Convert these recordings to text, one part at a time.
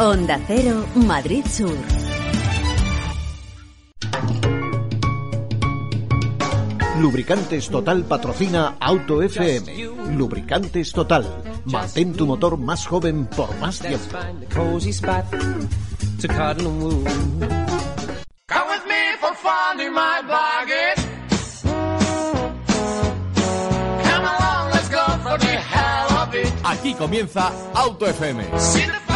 Onda Cero, Madrid Sur. Lubricantes Total patrocina Auto FM. Lubricantes Total. Mantén tu motor más joven por más tiempo. Aquí comienza Auto FM.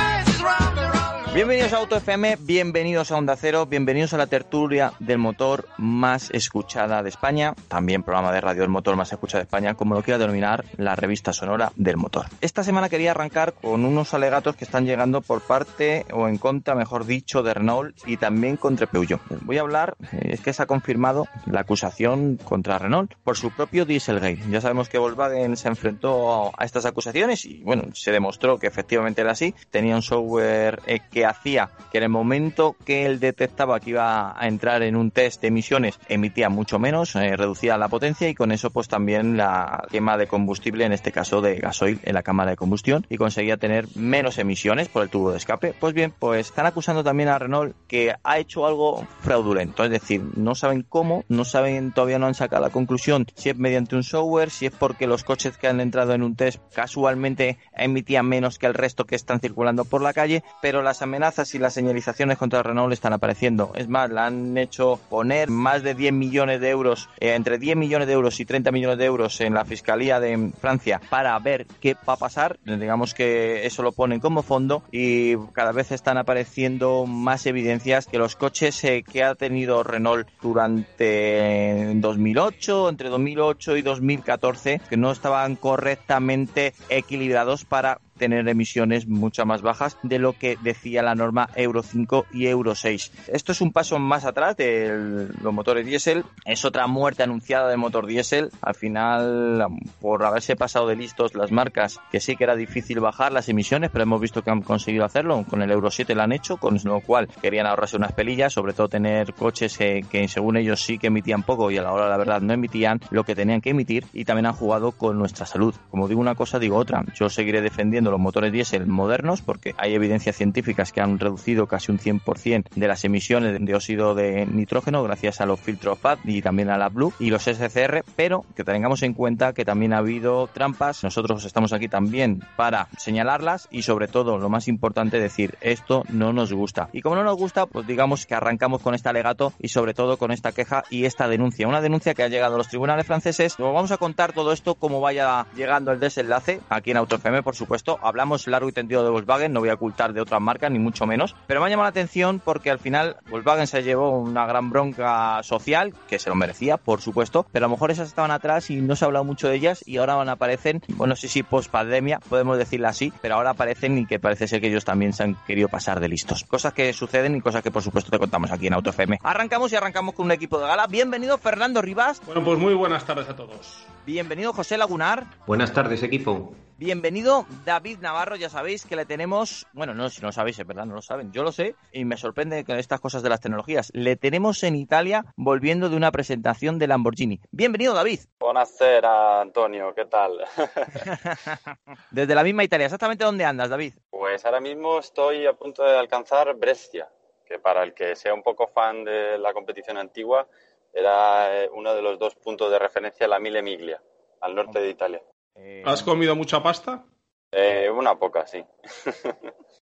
Bienvenidos a Auto FM, bienvenidos a Onda Cero, bienvenidos a la tertulia del motor más escuchada de España, también programa de radio del motor más escuchado de España, como lo quiera denominar la revista sonora del motor. Esta semana quería arrancar con unos alegatos que están llegando por parte o en contra, mejor dicho, de Renault y también contra Peugeot. Voy a hablar, eh, es que se ha confirmado la acusación contra Renault por su propio Dieselgate. Ya sabemos que Volkswagen se enfrentó a estas acusaciones y bueno, se demostró que efectivamente era así. Tenía un software eh, hacía que en el momento que él detectaba que iba a entrar en un test de emisiones emitía mucho menos, eh, reducía la potencia y con eso pues también la quema de combustible, en este caso de gasoil en la cámara de combustión y conseguía tener menos emisiones por el tubo de escape. Pues bien, pues están acusando también a Renault que ha hecho algo fraudulento, es decir, no saben cómo, no saben, todavía no han sacado la conclusión si es mediante un software, si es porque los coches que han entrado en un test casualmente emitían menos que el resto que están circulando por la calle, pero las amenazas y las señalizaciones contra Renault están apareciendo. Es más, la han hecho poner más de 10 millones de euros, eh, entre 10 millones de euros y 30 millones de euros en la Fiscalía de Francia para ver qué va a pasar. Digamos que eso lo ponen como fondo y cada vez están apareciendo más evidencias que los coches eh, que ha tenido Renault durante 2008, entre 2008 y 2014, que no estaban correctamente equilibrados para tener emisiones mucho más bajas de lo que decía la norma Euro 5 y Euro 6. Esto es un paso más atrás de los motores diésel, es otra muerte anunciada del motor diésel. Al final, por haberse pasado de listos las marcas, que sí que era difícil bajar las emisiones, pero hemos visto que han conseguido hacerlo. Con el Euro 7 lo han hecho, con lo cual querían ahorrarse unas pelillas, sobre todo tener coches que, que según ellos sí que emitían poco y a la hora la verdad no emitían lo que tenían que emitir y también han jugado con nuestra salud. Como digo una cosa, digo otra. Yo seguiré defendiendo los motores diésel modernos porque hay evidencias científicas que han reducido casi un 100% de las emisiones de óxido de nitrógeno gracias a los filtros FAT y también a la Blue y los SCR, pero que tengamos en cuenta que también ha habido trampas. Nosotros estamos aquí también para señalarlas y sobre todo, lo más importante, decir esto no nos gusta. Y como no nos gusta, pues digamos que arrancamos con este alegato y sobre todo con esta queja y esta denuncia. Una denuncia que ha llegado a los tribunales franceses. Nos vamos a contar todo esto, cómo vaya llegando el desenlace aquí en AutoFM, por supuesto hablamos largo y tendido de Volkswagen, no voy a ocultar de otras marcas, ni mucho menos, pero me ha llamado la atención porque al final Volkswagen se llevó una gran bronca social, que se lo merecía, por supuesto, pero a lo mejor esas estaban atrás y no se ha hablado mucho de ellas y ahora van a aparecen, bueno, sí, sí, post pandemia, podemos decirlo así, pero ahora aparecen y que parece ser que ellos también se han querido pasar de listos. Cosas que suceden y cosas que por supuesto te contamos aquí en AutoFM. Arrancamos y arrancamos con un equipo de gala. Bienvenido Fernando Rivas. Bueno, pues muy buenas tardes a todos. Bienvenido José Lagunar. Buenas tardes, equipo. Bienvenido David Navarro, ya sabéis que le tenemos, bueno, no, si no lo sabéis, es verdad, no lo saben, yo lo sé y me sorprende que estas cosas de las tecnologías. Le tenemos en Italia volviendo de una presentación de Lamborghini. Bienvenido David. Buonasera Antonio, ¿qué tal? Desde la misma Italia, ¿exactamente dónde andas David? Pues ahora mismo estoy a punto de alcanzar Brescia, que para el que sea un poco fan de la competición antigua, era eh, uno de los dos puntos de referencia, la Mille Miglia, al norte de Italia. Eh... ¿Has comido mucha pasta? Eh, una poca, sí.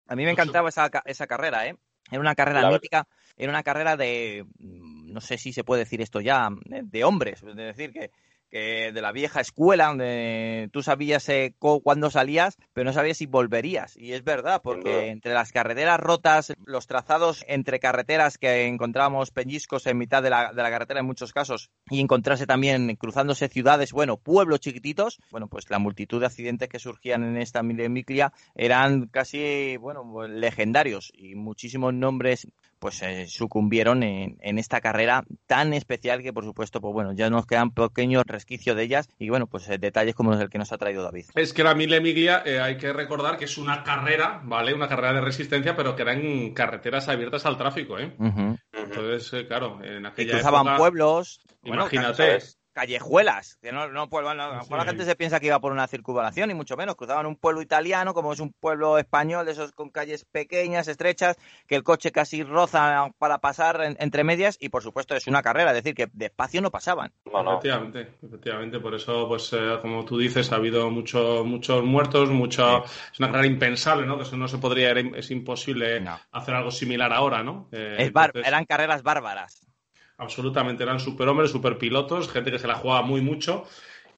a mí me encantaba esa, esa carrera, ¿eh? Era una carrera la mítica, era una carrera de, no sé si se puede decir esto ya, de hombres, es decir, que que de la vieja escuela, donde tú sabías eh, cuándo salías, pero no sabías si volverías. Y es verdad, porque entre las carreteras rotas, los trazados entre carreteras que encontrábamos peñiscos en mitad de la, de la carretera en muchos casos, y encontrarse también cruzándose ciudades, bueno, pueblos chiquititos, bueno, pues la multitud de accidentes que surgían en esta milemiclia eran casi, bueno, legendarios y muchísimos nombres pues eh, sucumbieron en, en, esta carrera tan especial que por supuesto pues bueno ya nos quedan pequeños resquicios de ellas y bueno pues eh, detalles como el que nos ha traído David. Es que la Mille Miglia eh, hay que recordar que es una carrera vale una carrera de resistencia pero que era en carreteras abiertas al tráfico eh uh -huh. entonces claro en aquella y cruzaban época, pueblos. Imagínate bueno, callejuelas. Que no, no, pues, bueno, a lo mejor la gente se piensa que iba por una circunvalación, y mucho menos. Cruzaban un pueblo italiano, como es un pueblo español, de esos con calles pequeñas, estrechas, que el coche casi roza para pasar entre medias, y por supuesto es una carrera, es decir, que despacio no pasaban. Efectivamente, efectivamente. Por eso, pues, eh, como tú dices, ha habido mucho, muchos muertos, mucho. Es una carrera impensable, ¿no? Que eso no se podría, es imposible hacer algo similar ahora, ¿no? Eh, eran carreras bárbaras absolutamente eran superhombres, superpilotos, gente que se la jugaba muy mucho.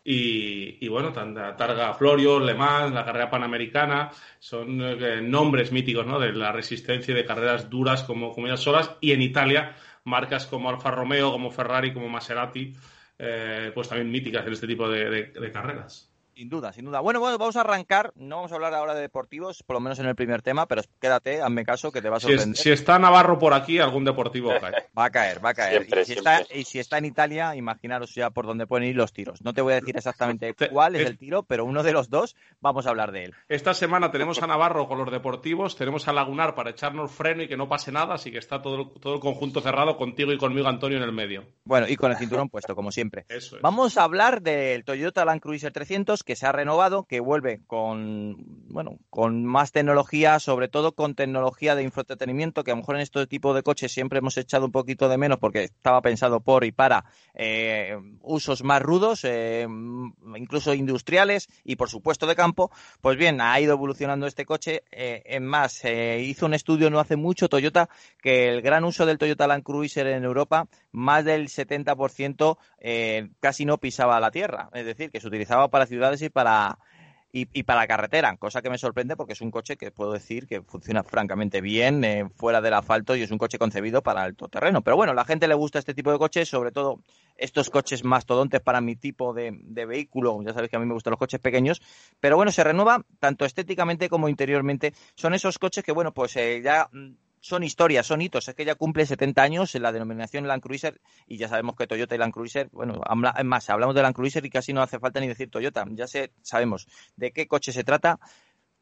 Y, bueno, Targa Florio, Le Mans, la carrera panamericana, son eh, nombres míticos ¿no? de la resistencia y de carreras duras como, ellas solas. Y en Italia, marcas como Alfa Romeo, como Ferrari, como Maserati, eh, pues también míticas en este tipo de carreras. Sin duda, sin duda. Bueno, bueno, vamos a arrancar. No vamos a hablar ahora de deportivos, por lo menos en el primer tema, pero quédate, hazme caso, que te va a sorprender. Si, está Navarro por aquí, algún deportivo cae. Va a caer, va a caer. y, si está, y, si está, en Italia, imaginaros ya por dónde pueden ir los tiros. No te voy a decir exactamente cuál es el tiro, pero uno de los dos vamos a hablar de él. Esta semana tenemos a Navarro con los deportivos, tenemos a Lagunar para echarnos freno y que no pase nada, así que está todo, todo el conjunto cerrado contigo y conmigo, Antonio, en el medio. Bueno, y con el cinturón puesto, como siempre. Vamos a hablar del Toyota Land Cruiser 300 que se ha renovado que vuelve con, bueno, con más tecnología, sobre todo con tecnología de infoentretenimiento, que a lo mejor en este tipo de coches siempre hemos echado un poquito de menos porque estaba pensado por y para eh, usos más rudos, eh, incluso industriales y por supuesto de campo. Pues bien, ha ido evolucionando este coche. Eh, en más, hizo un estudio no hace mucho Toyota que el gran uso del Toyota Land Cruiser en Europa, más del 70% casi no pisaba la tierra. Es decir, que se utilizaba para ciudades y para carretera, cosa que me sorprende porque es un coche que puedo decir que funciona francamente bien eh, fuera del asfalto y es un coche concebido para el terreno. Pero bueno, la gente le gusta este tipo de coches, sobre todo estos coches mastodontes para mi tipo de, de vehículo. Ya sabéis que a mí me gustan los coches pequeños, pero bueno, se renueva tanto estéticamente como interiormente. Son esos coches que, bueno, pues eh, ya mm, son historias, son hitos. Es que ya cumple 70 años en la denominación Land Cruiser y ya sabemos que Toyota y Land Cruiser, bueno, es más, hablamos de Land Cruiser y casi no hace falta ni decir Toyota. Ya sé, sabemos de qué coche se trata,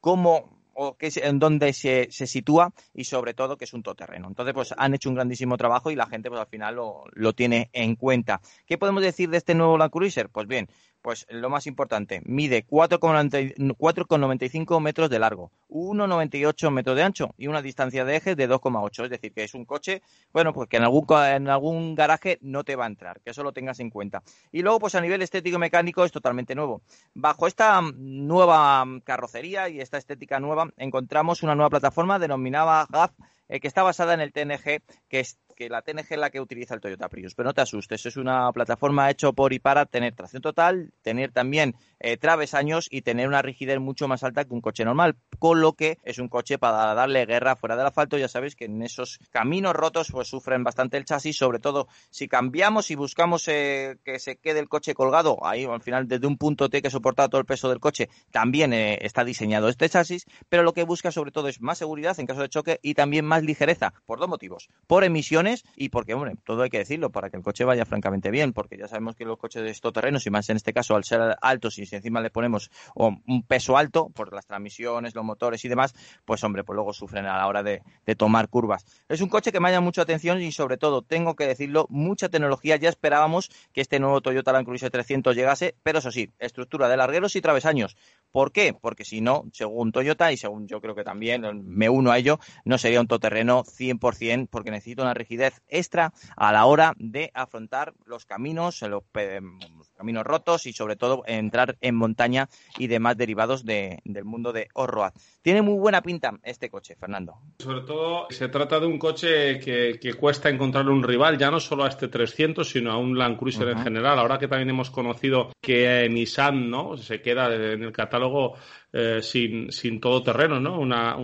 cómo o qué, en dónde se, se, sitúa y sobre todo que es un todoterreno. Entonces, pues han hecho un grandísimo trabajo y la gente pues al final lo, lo tiene en cuenta. ¿Qué podemos decir de este nuevo Land Cruiser? Pues bien, pues lo más importante, mide 4,95 metros de largo, 1,98 metros de ancho y una distancia de eje de 2,8. Es decir, que es un coche, bueno, pues que en algún, en algún garaje no te va a entrar, que eso lo tengas en cuenta. Y luego, pues a nivel estético y mecánico es totalmente nuevo. Bajo esta nueva carrocería y esta estética nueva, encontramos una nueva plataforma denominada GAF eh, que está basada en el TNG, que es que la TNG es la que utiliza el Toyota Prius. Pero no te asustes, es una plataforma hecha por y para tener tracción total, tener también eh, travesaños y tener una rigidez mucho más alta que un coche normal, con lo que es un coche para darle guerra fuera del asfalto. Ya sabéis que en esos caminos rotos pues sufren bastante el chasis, sobre todo si cambiamos y buscamos eh, que se quede el coche colgado, ahí al final desde un punto T que soporta todo el peso del coche, también eh, está diseñado este chasis, pero lo que busca sobre todo es más seguridad en caso de choque y también más ligereza, por dos motivos, por emisiones y porque, hombre, todo hay que decirlo para que el coche vaya francamente bien, porque ya sabemos que los coches de estos terrenos, y más en este caso al ser altos y si encima le ponemos un peso alto por las transmisiones, los motores y demás, pues hombre, pues luego sufren a la hora de, tomar curvas. Es un coche que me llama mucha atención y sobre todo, tengo que decirlo, mucha tecnología. Ya esperábamos que este nuevo Toyota Land Cruiser 300 llegase, pero eso sí, estructura de largueros y travesaños. ¿Por qué? Porque si no, según Toyota y según yo creo que también me uno a ello, no sería un todoterreno 100% porque necesita una rigidez extra a la hora de afrontar los caminos, los, caminos rotos y sobre todo entrar en montaña y demás derivados del mundo de Orroad. Tiene muy buena pinta este coche, Fernando. Sobre todo se trata de un coche que, cuesta encontrar un rival, ya no solo a este 300, sino a un Land Cruiser en general. Ahora que también hemos conocido que Nissan no se queda en el catálogo catálogo eh, sin, sin todo terreno, ¿no? Una,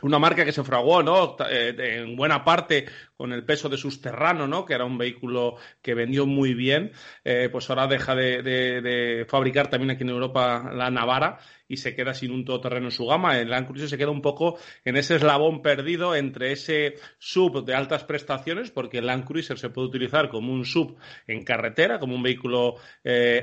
una marca que se fraguó, ¿no? Eh, en buena parte con el peso de sus terranos, ¿no? Que era un vehículo que vendió muy bien, eh, pues ahora deja de, de, fabricar también aquí en Europa la Navara y se queda sin un todoterreno en su gama. El Land Cruiser se queda un poco en ese eslabón perdido entre ese sub de altas prestaciones, porque el Land Cruiser se puede utilizar como un sub en carretera, como un vehículo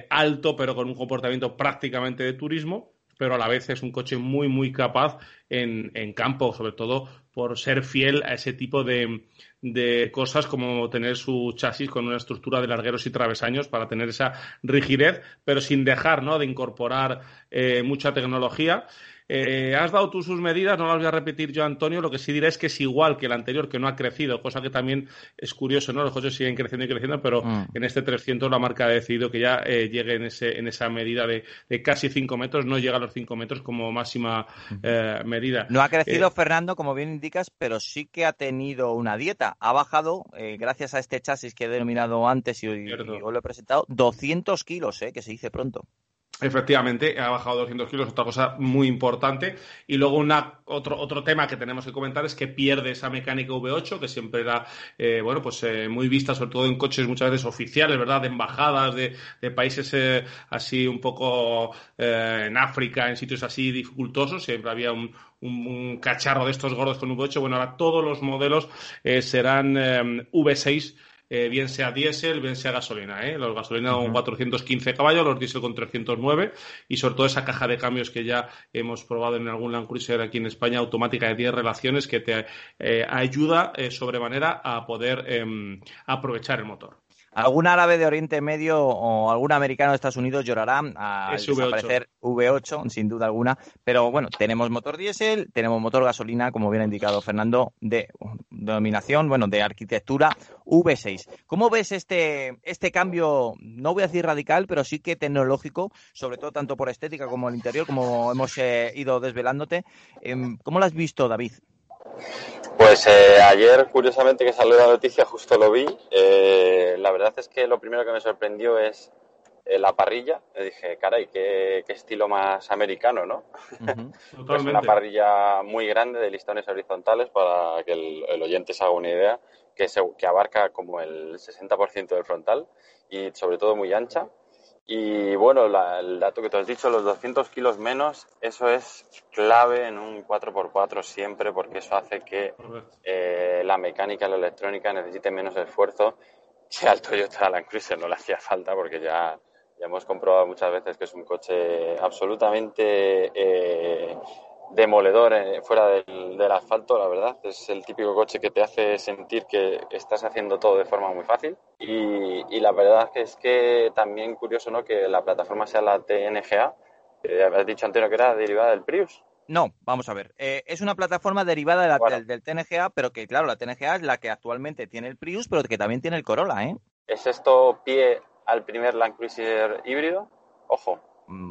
alto, pero con un comportamiento prácticamente de turismo pero a la vez es un coche muy, muy capaz en, en campo, sobre todo por ser fiel a ese tipo de, de cosas como tener su chasis con una estructura de largueros y travesaños para tener esa rigidez, pero sin dejar ¿no? de incorporar eh, mucha tecnología. Eh, has dado tú sus medidas, no las voy a repetir yo, Antonio. Lo que sí diré es que es igual que el anterior, que no ha crecido, cosa que también es curioso, ¿no? Los coches siguen creciendo y creciendo, pero mm. en este 300 la marca ha decidido que ya eh, llegue en, ese, en esa medida de, casi 5 metros, no llega a los 5 metros como máxima eh, medida. No ha crecido, Fernando, como bien indicas, pero sí que ha tenido una dieta. Ha bajado, gracias a este chasis que he denominado antes y hoy, lo he presentado, 200 kilos, que se dice pronto. Efectivamente, ha bajado 200 kilos, otra cosa muy importante. Y luego una, otro, otro tema que tenemos que comentar es que pierde esa mecánica V8, que siempre era eh, bueno, pues, eh, muy vista, sobre todo en coches muchas veces oficiales, ¿verdad? De embajadas, de, de países eh, así un poco en África, en sitios así dificultosos. Siempre había un, un, cacharro de estos gordos con V8. Bueno, ahora todos los modelos serán V6 eh, bien sea diésel, bien sea gasolina. ¿eh? Los gasolina con 415 caballos, los diésel con 309 y sobre todo esa caja de cambios que ya hemos probado en algún Land Cruiser aquí en España, automática de 10 relaciones que te eh, ayuda sobremanera a poder em, aprovechar el motor. Algún árabe de Oriente Medio o algún americano de Estados Unidos llorará al desaparecer V8, sin duda alguna. Pero bueno, tenemos motor diésel, tenemos motor gasolina, como bien ha indicado Fernando, de denominación, bueno, de arquitectura V6. ¿Cómo ves este, este cambio, no voy a decir radical, pero sí que tecnológico, sobre todo tanto por estética como el interior, como hemos eh, ido desvelándote? Em, ¿Cómo lo has visto, David? Pues eh, ayer, curiosamente, que salió la noticia, justo lo vi. Eh, la verdad es que lo primero que me sorprendió es eh, la parrilla. Me dije, caray, qué, estilo más americano, ¿no? es una parrilla muy grande de listones horizontales para que el, oyente se haga una idea, que, que abarca como el 60% del frontal y sobre todo muy ancha. Y bueno, el dato que te has dicho, los 200 kilos menos, eso es clave en un 4x4 siempre, porque eso hace que eh, la mecánica, la electrónica necesite menos esfuerzo. Que al Toyota Land Cruiser no le hacía falta, porque ya, ya hemos comprobado muchas veces que es un coche absolutamente eh, demoledor eh, fuera del, asfalto, la verdad. Es el típico coche que te hace sentir que estás haciendo todo de forma muy fácil. Y, la verdad es que también curioso ¿no? que la plataforma sea la TNGA. Eh, habías dicho, Antonio, que era derivada del Prius. No, vamos a ver. Eh, es una plataforma derivada del, del, TNGA, pero que, claro, la TNGA es la que actualmente tiene el Prius, pero que también tiene el Corolla, ¿eh? ¿Es esto pie al primer Land Cruiser híbrido? Ojo,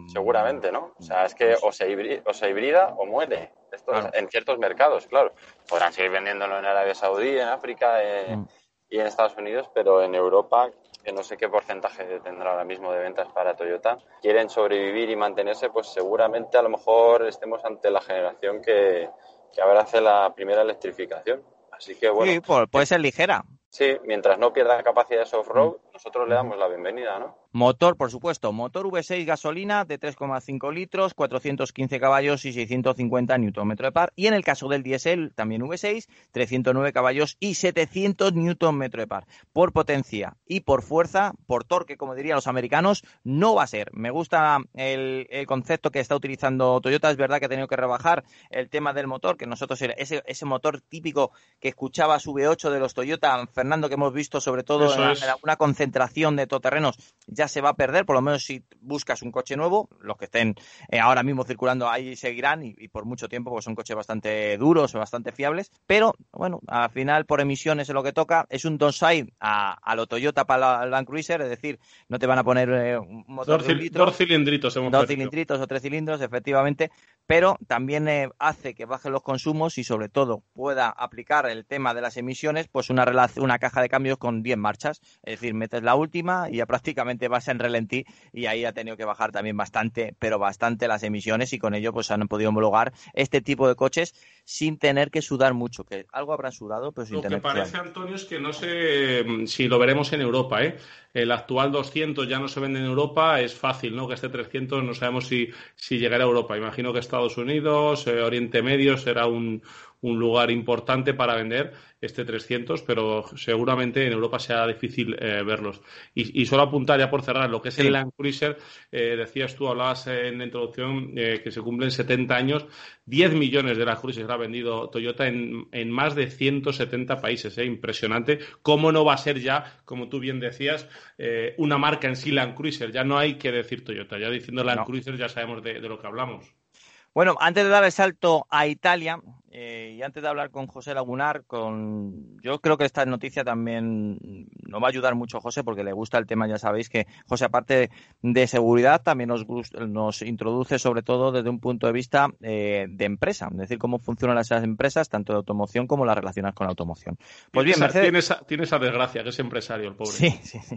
Seguramente, ¿no? O sea, es que o se, hibrida o, muere. Esto en ciertos mercados, claro. Podrán seguir vendiéndolo en Arabia Saudí, en África eh, mm. y en Estados Unidos, pero en Europa, que no sé qué porcentaje tendrá ahora mismo de ventas para Toyota, quieren sobrevivir y mantenerse, pues seguramente a lo mejor estemos ante la generación que, que hace la primera electrificación. Así que bueno. Sí, puede ser ligera. Sí, mientras no pierda capacidad de off-road, mm. Nosotros le damos la bienvenida, ¿no? Motor, por supuesto, motor V6 gasolina de 3,5 litros, 415 caballos y 650 Nm de par. Y en el caso del diésel, también V6, 309 caballos y 700 Nm de par. Por potencia y por fuerza, por torque, como dirían los americanos, no va a ser. Me gusta el, concepto que está utilizando Toyota. Es verdad que ha tenido que rebajar el tema del motor, que nosotros, ese, ese motor típico que escuchaba su V8 de los Toyota, Fernando, que hemos visto sobre todo en, una concentración de todoterrenos ya se va a perder, por lo menos si buscas un coche nuevo, los que estén eh, ahora mismo circulando ahí seguirán y, por mucho tiempo pues son coches bastante duros, bastante fiables, pero bueno, al final por emisiones es lo que toca, es un downside a, a lo Toyota para el Land Cruiser, es decir, no te van a poner eh, un motor dos, de dos cilindritos, dos cilindritos o tres cilindros, efectivamente, pero también eh, hace que bajen los consumos y sobre todo pueda aplicar el tema de las emisiones, pues una, una caja de cambios con 10 marchas, es decir, metes la última y ya prácticamente vas en relentí y ahí ha tenido que bajar también bastante, pero bastante las emisiones y con ello pues han podido homologar este tipo de coches sin tener que sudar mucho, que algo habrán sudado, pero sin lo tener que parece, Antonio, es que no sé mm, si lo veremos en Europa, ¿eh? El actual 200 ya no se vende en Europa, es fácil, ¿no? Que este 300 no sabemos si, si llegará a Europa. Imagino que Estados Unidos, eh, Oriente Medio será un, un lugar importante para vender este 300, pero seguramente en Europa sea difícil eh, verlos. Y, solo apuntar ya por cerrar lo que es el Land Cruiser, eh, decías tú, hablabas en la introducción eh, que se cumplen 70 años, 10 millones de Land Cruiser ha vendido Toyota en, en más de 170 países, impresionante. ¿Cómo no va a ser ya, como tú bien decías, una marca en sí Land Cruiser? Ya no hay que decir Toyota, ya diciendo Land Cruiser ya sabemos de lo que hablamos. Bueno, antes de dar el salto a Italia eh, y antes de hablar con José Lagunar, con yo creo que esta noticia también nos va a ayudar mucho José porque le gusta el tema. Ya sabéis que José, aparte de seguridad, también nos, nos introduce sobre todo desde un punto de vista eh, de empresa, es decir, cómo funcionan esas empresas, tanto de automoción como las relacionadas con la automoción. Pues bien, Mercedes... tiene, esa, desgracia, que es empresario el pobre. Sí, sí, sí.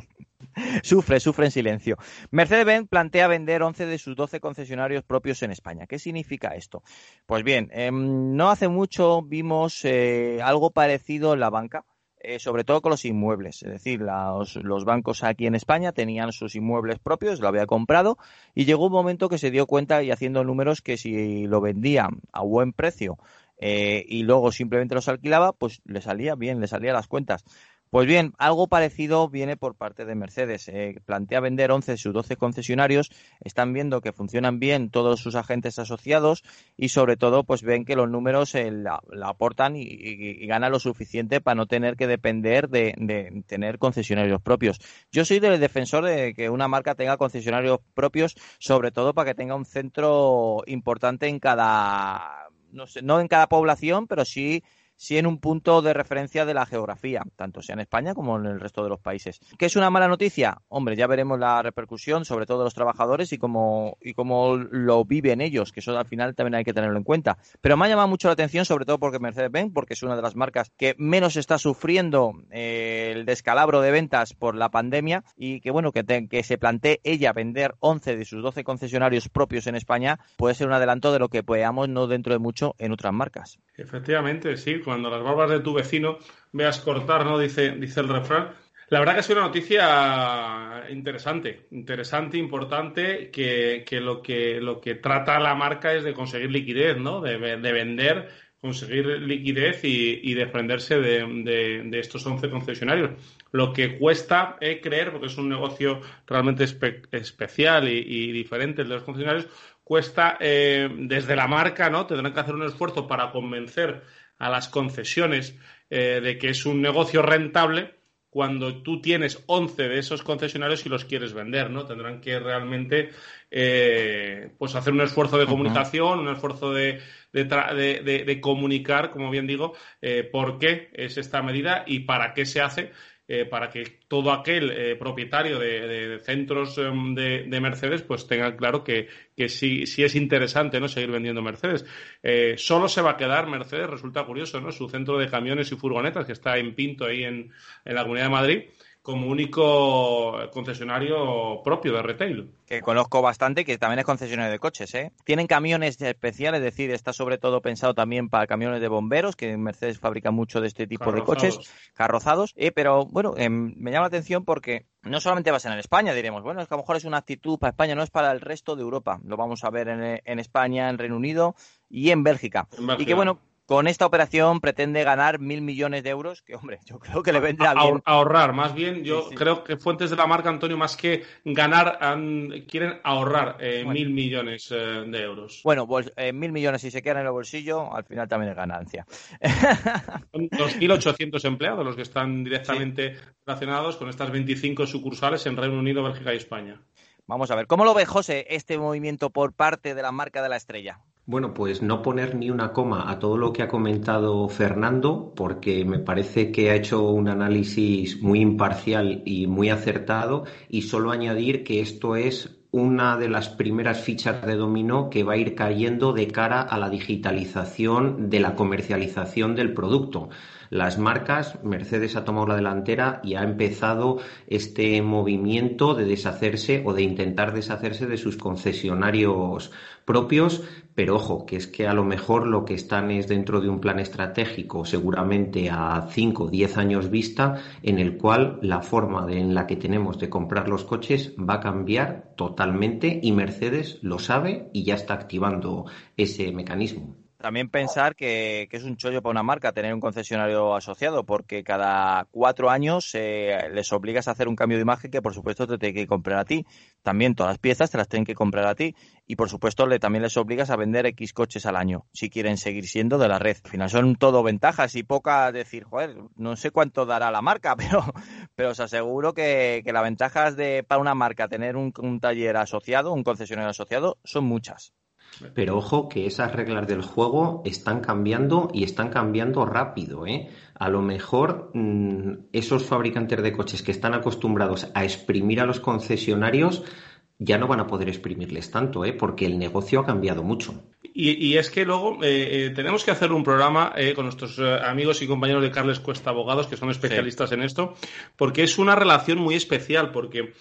sufre, sufre en silencio. Mercedes-Benz plantea vender 11 de sus 12 concesionarios propios en España. ¿Qué significa esto? Pues bien, em, no hace mucho vimos eh, algo parecido en la banca. Eh, sobre todo con los inmuebles. Es decir, los, bancos aquí en España tenían sus inmuebles propios, lo había comprado y llegó un momento que se dio cuenta y haciendo números que si lo vendía a buen precio eh, y luego simplemente los alquilaba, pues le salía bien, le salía las cuentas. Pues bien, algo parecido viene por parte de Mercedes. Eh, plantea vender 11 de sus 12 concesionarios. Están viendo que funcionan bien todos sus agentes asociados y sobre todo pues ven que los números eh, la, aportan y, y, gana lo suficiente para no tener que depender de, de, tener concesionarios propios. Yo soy del defensor de que una marca tenga concesionarios propios, sobre todo para que tenga un centro importante en cada, no sé, no en cada población, pero sí sí en un punto de referencia de la geografía, tanto sea en España como en el resto de los países. ¿Qué es una mala noticia? Hombre, ya veremos la repercusión, sobre todo de los trabajadores y cómo, y cómo lo viven ellos, que eso al final también hay que tenerlo en cuenta. Pero me ha llamado mucho la atención, sobre todo porque Mercedes-Benz, porque es una de las marcas que menos está sufriendo eh, el descalabro de ventas por la pandemia y que, bueno, que, que se plantee ella vender 11 de sus 12 concesionarios propios en España puede ser un adelanto de lo que veamos no dentro de mucho en otras marcas. Efectivamente, sí cuando las barbas de tu vecino veas cortar, ¿no? Dice, dice el refrán. La verdad que ha sido una noticia interesante, interesante, importante, que, lo que lo que trata la marca es de conseguir liquidez, ¿no? De, vender, conseguir liquidez y, desprenderse de, estos 11 concesionarios. Lo que cuesta eh, creer, porque es un negocio realmente especial y, diferente el de los concesionarios, cuesta eh, desde la marca, ¿no? Tendrán que hacer un esfuerzo para convencer a las concesiones eh, de que es un negocio rentable cuando tú tienes 11 de esos concesionarios y los quieres vender, ¿no? Tendrán que realmente eh, pues hacer un esfuerzo de comunicación, un esfuerzo de, de, comunicar, como bien digo, eh, por qué es esta medida y para qué se hace eh, para que todo aquel eh, propietario de, centros em, de, Mercedes pues tenga claro que, sí, sí, es interesante no seguir vendiendo Mercedes. Eh, solo se va a quedar Mercedes, resulta curioso, ¿no? Su centro de camiones y furgonetas que está en Pinto ahí en, en la Comunidad de Madrid como único concesionario propio de retail. Que conozco bastante, que también es concesionario de coches. ¿eh? Tienen camiones especiales, es decir, está sobre todo pensado también para camiones de bomberos, que Mercedes fabrica mucho de este tipo de coches, carrozados. Eh, pero bueno, em, me llama la atención porque no solamente va a ser en España, diremos, bueno, es que a lo mejor es una actitud para España, no es para el resto de Europa. Lo vamos a ver en, en España, en Reino Unido y en Bélgica. Y que bueno, con esta operación pretende ganar mil millones de euros, que hombre, yo creo que le vendrá bien. ahorrar, más bien, yo creo que fuentes de la marca, Antonio, más que ganar, quieren ahorrar eh, mil millones eh, de euros. Bueno, pues eh, mil millones si se quedan en el bolsillo, al final también es ganancia. Son 2.800 empleados los que están directamente relacionados con estas 25 sucursales en Reino Unido, Bélgica y España. Vamos a ver, ¿cómo lo ve José este movimiento por parte de la marca de la estrella? Bueno, pues no poner ni una coma a todo lo que ha comentado Fernando, porque me parece que ha hecho un análisis muy imparcial y muy acertado, y solo añadir que esto es una de las primeras fichas de dominó que va a ir cayendo de cara a la digitalización de la comercialización del producto las marcas, Mercedes ha tomado la delantera y ha empezado este movimiento de deshacerse o de intentar deshacerse de sus concesionarios propios, pero ojo, que es que a lo mejor lo que están es dentro de un plan estratégico, seguramente a 5 o 10 años vista, en el cual la forma en la que tenemos de comprar los coches va a cambiar totalmente y Mercedes lo sabe y ya está activando ese mecanismo. También pensar que, es un chollo para una marca tener un concesionario asociado, porque cada cuatro años eh, les obligas a hacer un cambio de imagen que por supuesto te tiene que comprar a ti. También todas las piezas te las tienen que comprar a ti y por supuesto le, también les obligas a vender X coches al año si quieren seguir siendo de la red. Al final son todo ventajas y poca decir, joder, no sé cuánto dará la marca, pero, pero os aseguro que, que las ventajas de para una marca tener un taller asociado, un concesionario asociado, son muchas. Pero ojo que esas reglas del juego están cambiando y están cambiando rápido. ¿eh? A lo mejor mm, esos fabricantes de coches que están acostumbrados a exprimir a los concesionarios ya no van a poder exprimirles tanto, ¿eh? porque el negocio ha cambiado mucho. Y, es que luego eh, eh, tenemos que hacer un programa eh, con nuestros amigos y compañeros de Carles Cuesta Abogados, que son especialistas en esto, porque es una relación muy especial, porque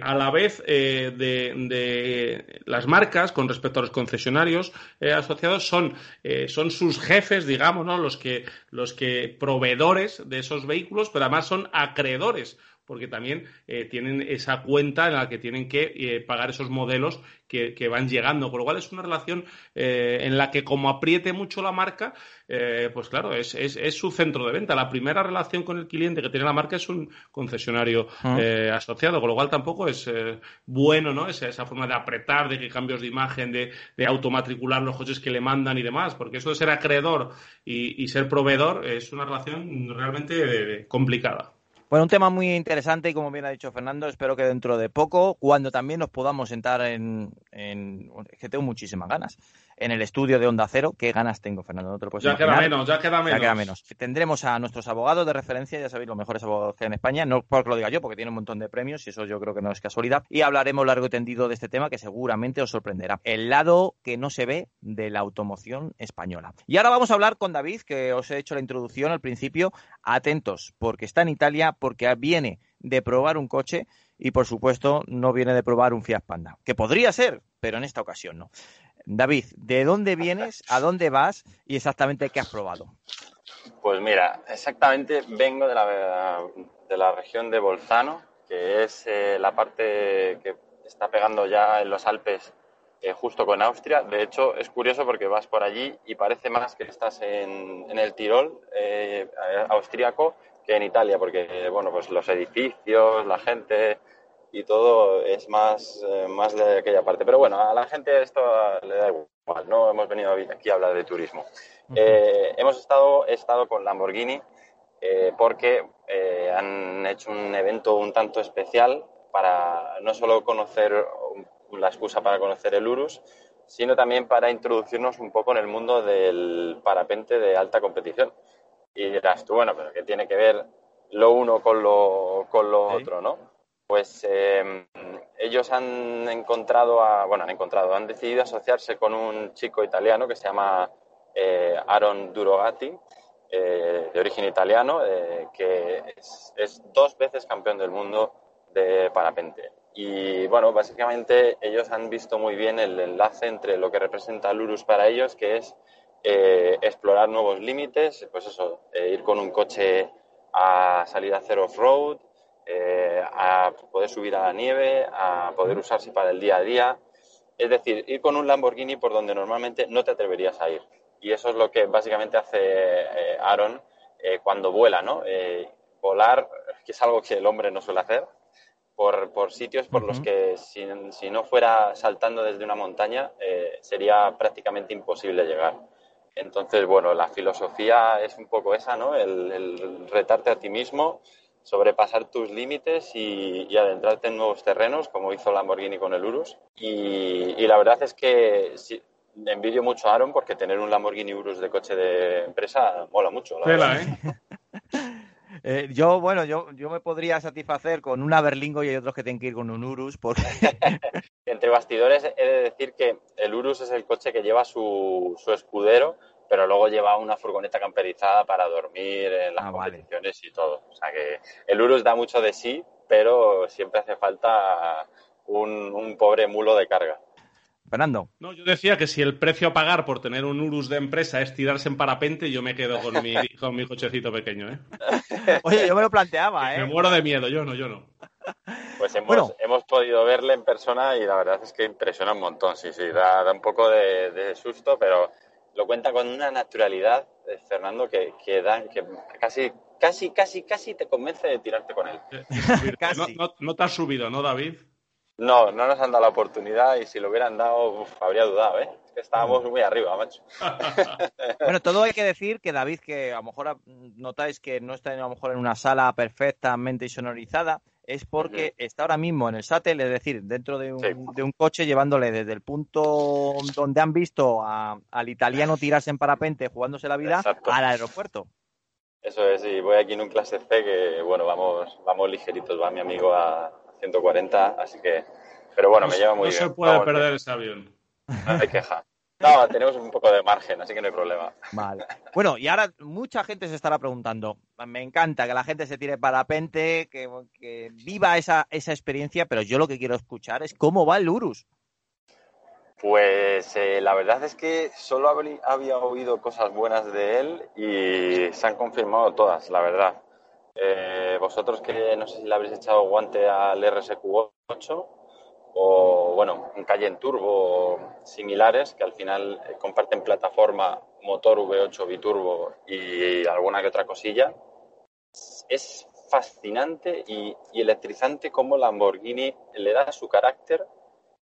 a la vez de, las marcas con respecto a los concesionarios asociados son, son sus jefes, digamos, ¿no? los que, los que proveedores de esos vehículos, pero además son acreedores porque también eh, tienen esa cuenta en la que tienen que eh, pagar esos modelos que, van llegando. Con lo cual es una relación eh, en la que como apriete mucho la marca, pues claro, es, es, su centro de venta. La primera relación con el cliente que tiene la marca es un concesionario ah. asociado, con lo cual tampoco es bueno ¿no? Esa, esa, forma de apretar, de que cambios de imagen, de, de, automatricular los coches que le mandan y demás, porque eso de ser acreedor y, y ser proveedor es una relación realmente complicada. Bueno, un tema muy interesante y como bien ha dicho Fernando, espero que dentro de poco, cuando también nos podamos sentar en, es que tengo muchísimas ganas, en el estudio de Onda Cero. ¿Qué ganas tengo, Fernando? No te lo ya queda menos, ya queda menos. Ya queda menos. Tendremos a nuestros abogados de referencia, ya sabéis, los mejores abogados que hay en España, no porque lo diga yo, porque tiene un montón de premios y eso yo creo que no es casualidad. Y hablaremos largo y tendido de este tema que seguramente os sorprenderá. El lado que no se ve de la automoción española. Y ahora vamos a hablar con David, que os he hecho la introducción al principio. Atentos, porque está en Italia, porque viene de probar un coche y por supuesto no viene de probar un Fiat Panda, que podría ser, pero en esta ocasión no. David, ¿de dónde vienes, a dónde vas y exactamente qué has probado? Pues mira, exactamente vengo de la, de la región de Bolzano, que es eh, la parte que está pegando ya en los Alpes eh, justo con Austria. De hecho, es curioso porque vas por allí y parece más que estás en, en el Tirol eh, austríaco que en Italia, porque bueno, pues los edificios, la gente, y todo es más, eh, más de aquella parte. Pero bueno, a la gente esto le da igual, no hemos venido aquí a hablar de turismo. Eh, hemos estado, he estado con Lamborghini eh, porque han hecho un evento un tanto especial para no solo conocer la excusa para conocer el Urus, sino también para introducirnos un poco en el mundo del parapente de alta competición. Y dirás tú, bueno, pero ¿qué tiene que ver lo uno con lo, con lo otro, no? Pues em, ellos han encontrado, bueno, han encontrado, han decidido asociarse con un chico italiano que se llama eh, Aaron Durogati, eh, de origen italiano, eh, que es, dos veces campeón del mundo de parapente. Y bueno, básicamente ellos han visto muy bien el enlace entre lo que representa Lurus para ellos, que es explorar nuevos límites, pues eso, ir con un coche a salir a hacer off-road, eh, a poder subir a la nieve, a poder usarse para el día a día. Es decir, ir con un Lamborghini por donde normalmente no te atreverías a ir. Y eso es lo que básicamente hace eh, Aaron eh, cuando vuela, ¿no? volar, que es algo que el hombre no suele hacer, por, por sitios por los que si, si, no fuera saltando desde una montaña sería prácticamente imposible llegar. Entonces, bueno, la filosofía es un poco esa, ¿no? El, el retarte a ti mismo, sobrepasar tus límites y, adentrarte en nuevos terrenos, como hizo Lamborghini con el Urus. Y, la verdad es que envidio mucho a Aaron porque tener un Lamborghini Urus de coche de empresa mola mucho. La ¿eh? ¿eh? yo, bueno, yo, yo me podría satisfacer con una Berlingo y hay otros que tienen que ir con un Urus. Porque... Entre bastidores he de decir que el Urus es el coche que lleva su, su escudero pero luego lleva una furgoneta camperizada para dormir en las ah, competiciones y todo. O sea que el Urus da mucho de sí, pero siempre hace falta un, pobre mulo de carga. Fernando. No, yo decía que si el precio a pagar por tener un Urus de empresa es tirarse en parapente, yo me quedo con mi, con mi cochecito pequeño, ¿eh? Oye, yo me lo planteaba, ¿eh? Me muero de miedo, yo no, yo no. Pues hemos, hemos podido verle en persona y la verdad es que impresiona un montón, sí, sí, da, un poco de susto, pero lo cuenta con una naturalidad, eh, Fernando, que, que, dan, que casi, casi, casi, casi te convence de tirarte con él. No, no, no, te has subido, ¿no, David? No, no nos han dado la oportunidad y si lo hubieran dado, uf, habría dudado, ¿eh? estábamos muy arriba, macho. bueno, todo hay que decir que David, que a lo mejor notáis que no está a lo mejor en una sala perfectamente sonorizada, es porque está ahora mismo en el SATEL, es decir, dentro de un, de un, coche, llevándole desde el punto donde han visto al italiano tirarse en parapente jugándose la vida al aeropuerto. Eso es, y voy aquí en un clase C que, bueno, vamos, vamos ligeritos, va mi amigo a 140, así que, pero bueno, me lleva muy bien. No se puede perder ese avión. No hay queja. No, tenemos un poco de margen, así que no hay problema. Vale. Bueno, y ahora mucha gente se estará preguntando. Me encanta que la gente se tire parapente, que, que viva esa, esa experiencia, pero yo lo que quiero escuchar es cómo va el Urus. Pues eh, la verdad es que solo había oído cosas buenas de él y se han confirmado todas, la verdad. Eh, vosotros que no sé si le habréis echado guante al RSQ8, o bueno, un Cayenne Turbo similares que al final eh, comparten plataforma, motor V8 biturbo y alguna que otra cosilla. Es fascinante y, electrizante cómo Lamborghini le da su carácter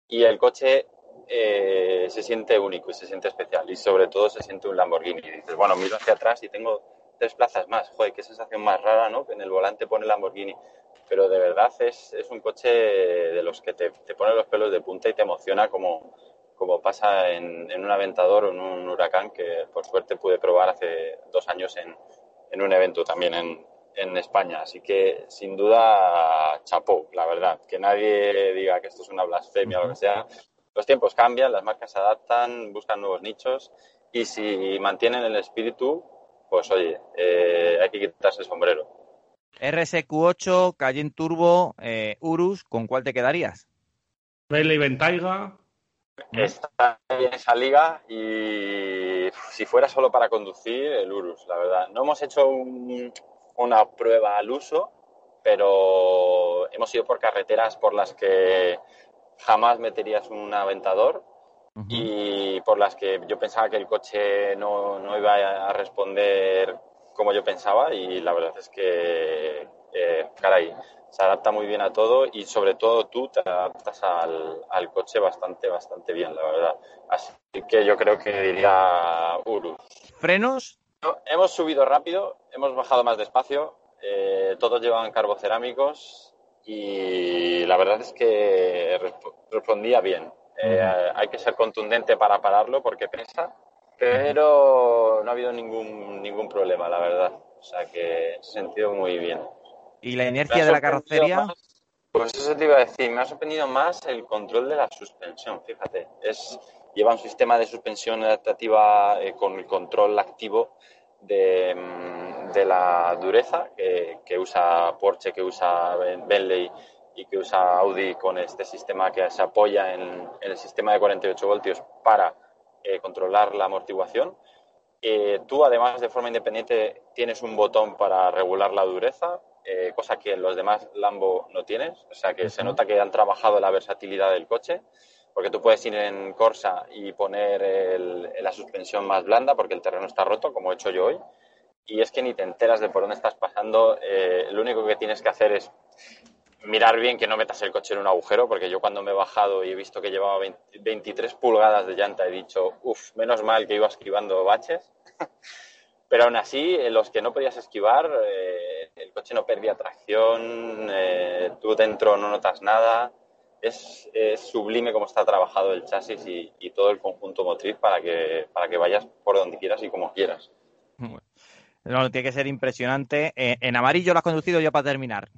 y el coche eh, se siente único y se siente especial y sobre todo se siente un Lamborghini. Y dices, bueno, miro hacia atrás y tengo tres plazas más. Joder, qué sensación más rara, ¿no? En el volante pone Lamborghini pero de verdad es, es un coche de los que te, te, pone los pelos de punta y te emociona como, como pasa en, en, un aventador o en un huracán que por suerte pude probar hace dos años en, en un evento también en, en, España. Así que sin duda chapó, la verdad. Que nadie diga que esto es una blasfemia o lo que sea. Los tiempos cambian, las marcas se adaptan, buscan nuevos nichos y si mantienen el espíritu, pues oye, eh, hay que quitarse el sombrero. RSQ8, Cayenne Turbo, eh, Urus, ¿con cuál te quedarías? Bailey Ventaiga. Está en esa liga y si fuera solo para conducir, el Urus, la verdad. No hemos hecho un, una prueba al uso, pero hemos ido por carreteras por las que jamás meterías un aventador uh -huh. y por las que yo pensaba que el coche no, no iba a responder como yo pensaba y la verdad es que, eh, caray, se adapta muy bien a todo y sobre todo tú te adaptas al, al, coche bastante, bastante bien, la verdad. Así que yo creo que diría Urus. ¿Frenos? No, hemos subido rápido, hemos bajado más despacio, eh, todos llevan carbocerámicos y la verdad es que respondía bien. Eh, hay que ser contundente para pararlo porque pesa pero no ha habido ningún, ningún problema, la verdad. O sea que ese sentido muy bien. ¿Y la inercia de la carrocería? Más, pues eso te iba a decir, me ha sorprendido más el control de la suspensión, fíjate. Es, lleva un sistema de suspensión adaptativa eh, con el control activo de, de la dureza que, que, usa Porsche, que usa Bentley y que usa Audi con este sistema que se apoya en, en el sistema de 48 voltios para eh, controlar la amortiguación. Eh, tú, además, de forma independiente, tienes un botón para regular la dureza, eh, cosa que en los demás Lambo no tienes. O sea que uh -huh. se nota que han trabajado la versatilidad del coche, porque tú puedes ir en Corsa y poner el, la suspensión más blanda, porque el terreno está roto, como he hecho yo hoy. Y es que ni te enteras de por dónde estás pasando. Eh, lo único que tienes que hacer es mirar bien que no metas el coche en un agujero, porque yo cuando me he bajado y he visto que llevaba 20, 23 pulgadas de llanta he dicho, uff, menos mal que iba esquivando baches. Pero aún así, los que no podías esquivar, eh, el coche no perdía tracción, eh, tú dentro no notas nada. Es, sublime cómo está trabajado el chasis y, todo el conjunto motriz para que, para que vayas por donde quieras y como quieras. No, tiene que ser impresionante. Eh, en amarillo lo has conducido ya para terminar.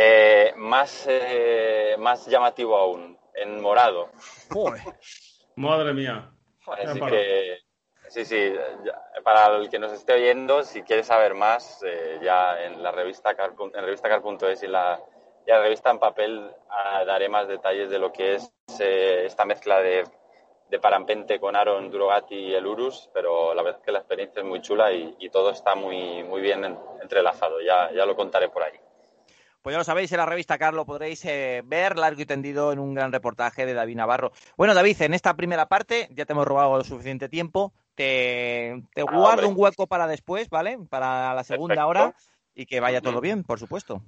Eh, más, eh, más llamativo aún, en morado. Madre mía. Así que, sí, sí, ya, para el que nos esté oyendo, si quiere saber más, eh, ya en la revista Car, en revistacar.es y la, y la revista en papel ah, daré más detalles de lo que es eh, esta mezcla de, de Parampente con Aaron Durogati y el Urus, pero la verdad es que la experiencia es muy chula y, y todo está muy, muy bien entrelazado. Ya, ya lo contaré por ahí. Pues ya lo sabéis, en la revista Carlo podréis eh, ver largo y tendido en un gran reportaje de David Navarro. Bueno, David, en esta primera parte ya te hemos robado suficiente tiempo. te, te ah, guardo un hueco para después, ¿vale? Para la segunda hora y que vaya todo bien, por supuesto.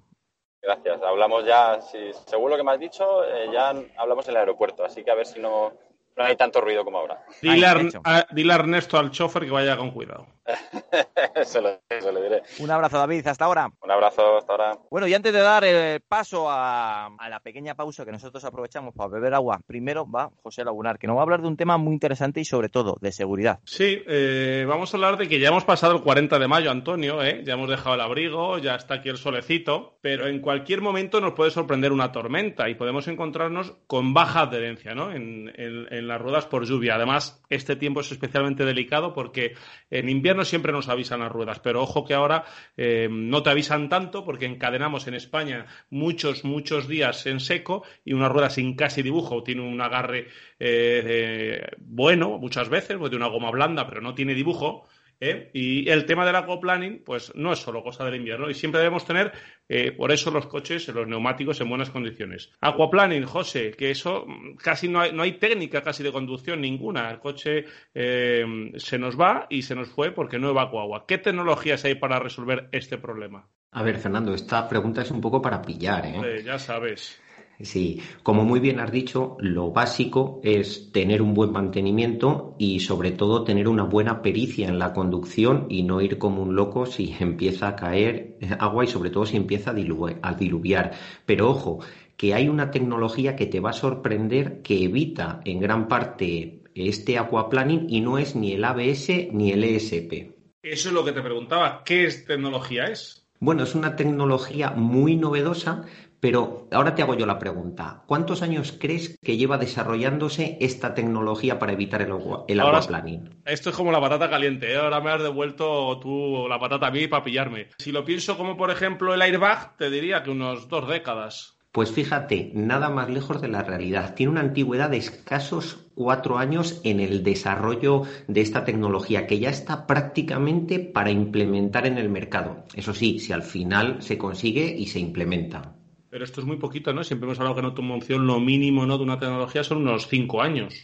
Gracias. Hablamos ya, si, según lo que me has dicho, eh, ya hablamos en el aeropuerto, así que a ver si no, no hay tanto ruido como ahora. Dile, a, dile Ernesto al chofer que vaya con cuidado. eso, lo, diré. Un abrazo, David. Hasta ahora. Un abrazo, hasta ahora. Bueno, y antes de dar el paso a, la pequeña pausa que nosotros aprovechamos para beber agua, primero va José Lagunar, que nos va a hablar de un tema muy interesante y sobre todo de seguridad. Sí, eh, vamos a hablar de que ya hemos pasado el 40 de mayo, Antonio, ¿eh? ya hemos dejado el abrigo, ya está aquí el solecito, pero en cualquier momento nos puede sorprender una tormenta y podemos encontrarnos con baja adherencia ¿no? en, en las ruedas por lluvia. Además, este tiempo es especialmente delicado porque en invierno siempre nos avisan las ruedas, pero ojo que ahora eh, no te avisan tanto porque encadenamos en España muchos, muchos días en seco y una rueda sin casi dibujo tiene un agarre eh, bueno muchas veces, pues de una goma blanda, pero no tiene dibujo. ¿Eh? Y el tema del aquaplaning, pues no es solo cosa del invierno y siempre debemos tener, eh, por eso los coches, los neumáticos en buenas condiciones. Aquaplaning, José, que eso mm, casi no hay, no hay técnica casi de conducción ninguna. El coche eh, se nos va y se nos fue porque no evacua agua. ¿Qué tecnologías hay para resolver este problema? A ver, Fernando, esta pregunta es un poco para pillar, ¿eh? ya sabes. Sí, como muy bien has dicho, lo básico es tener un buen mantenimiento y sobre todo tener una buena pericia en la conducción y no ir como un loco si empieza a caer agua y sobre todo si empieza a, diluviar. Pero ojo, que hay una tecnología que te va a sorprender que evita en gran parte este aquaplaning y no es ni el ABS ni el ESP. Eso es lo que te preguntaba, ¿qué tecnología es? Bueno, es una tecnología muy novedosa, pero ahora te hago yo la pregunta. ¿Cuántos años crees que lleva desarrollándose esta tecnología para evitar el, agua, el aquaplaning? Esto es como la patata caliente. ¿eh? Ahora me has devuelto tú la patata a mí para pillarme. Si lo pienso como, por ejemplo, el airbag, te diría que unos dos décadas. Pues fíjate, nada más lejos de la realidad. Tiene una antigüedad de escasos cuatro años en el desarrollo de esta tecnología que ya está prácticamente para implementar en el mercado. Eso sí, si al final se consigue y se implementa. Pero esto es muy poquito, ¿no? Siempre hemos hablado que en automoción lo mínimo ¿no? de una tecnología son unos cinco años.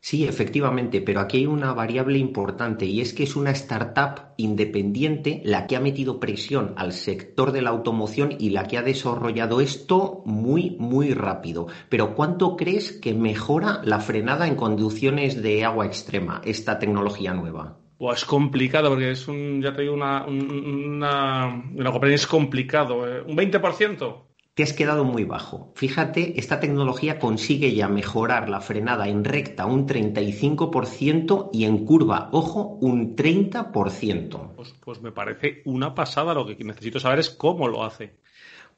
Sí, efectivamente, pero aquí hay una variable importante y es que es una startup independiente la que ha metido presión al sector de la automoción y la que ha desarrollado esto muy, muy rápido. Pero ¿cuánto crees que mejora la frenada en conducciones de agua extrema, esta tecnología nueva? Pues es complicado porque es un, ya te digo, una, una, una, es complicado. ¿eh? ¿Un 20%? Te has quedado muy bajo. Fíjate, esta tecnología consigue ya mejorar la frenada en recta un 35% y en curva, ojo, un 30%. Pues, pues me parece una pasada. Lo que necesito saber es cómo lo hace.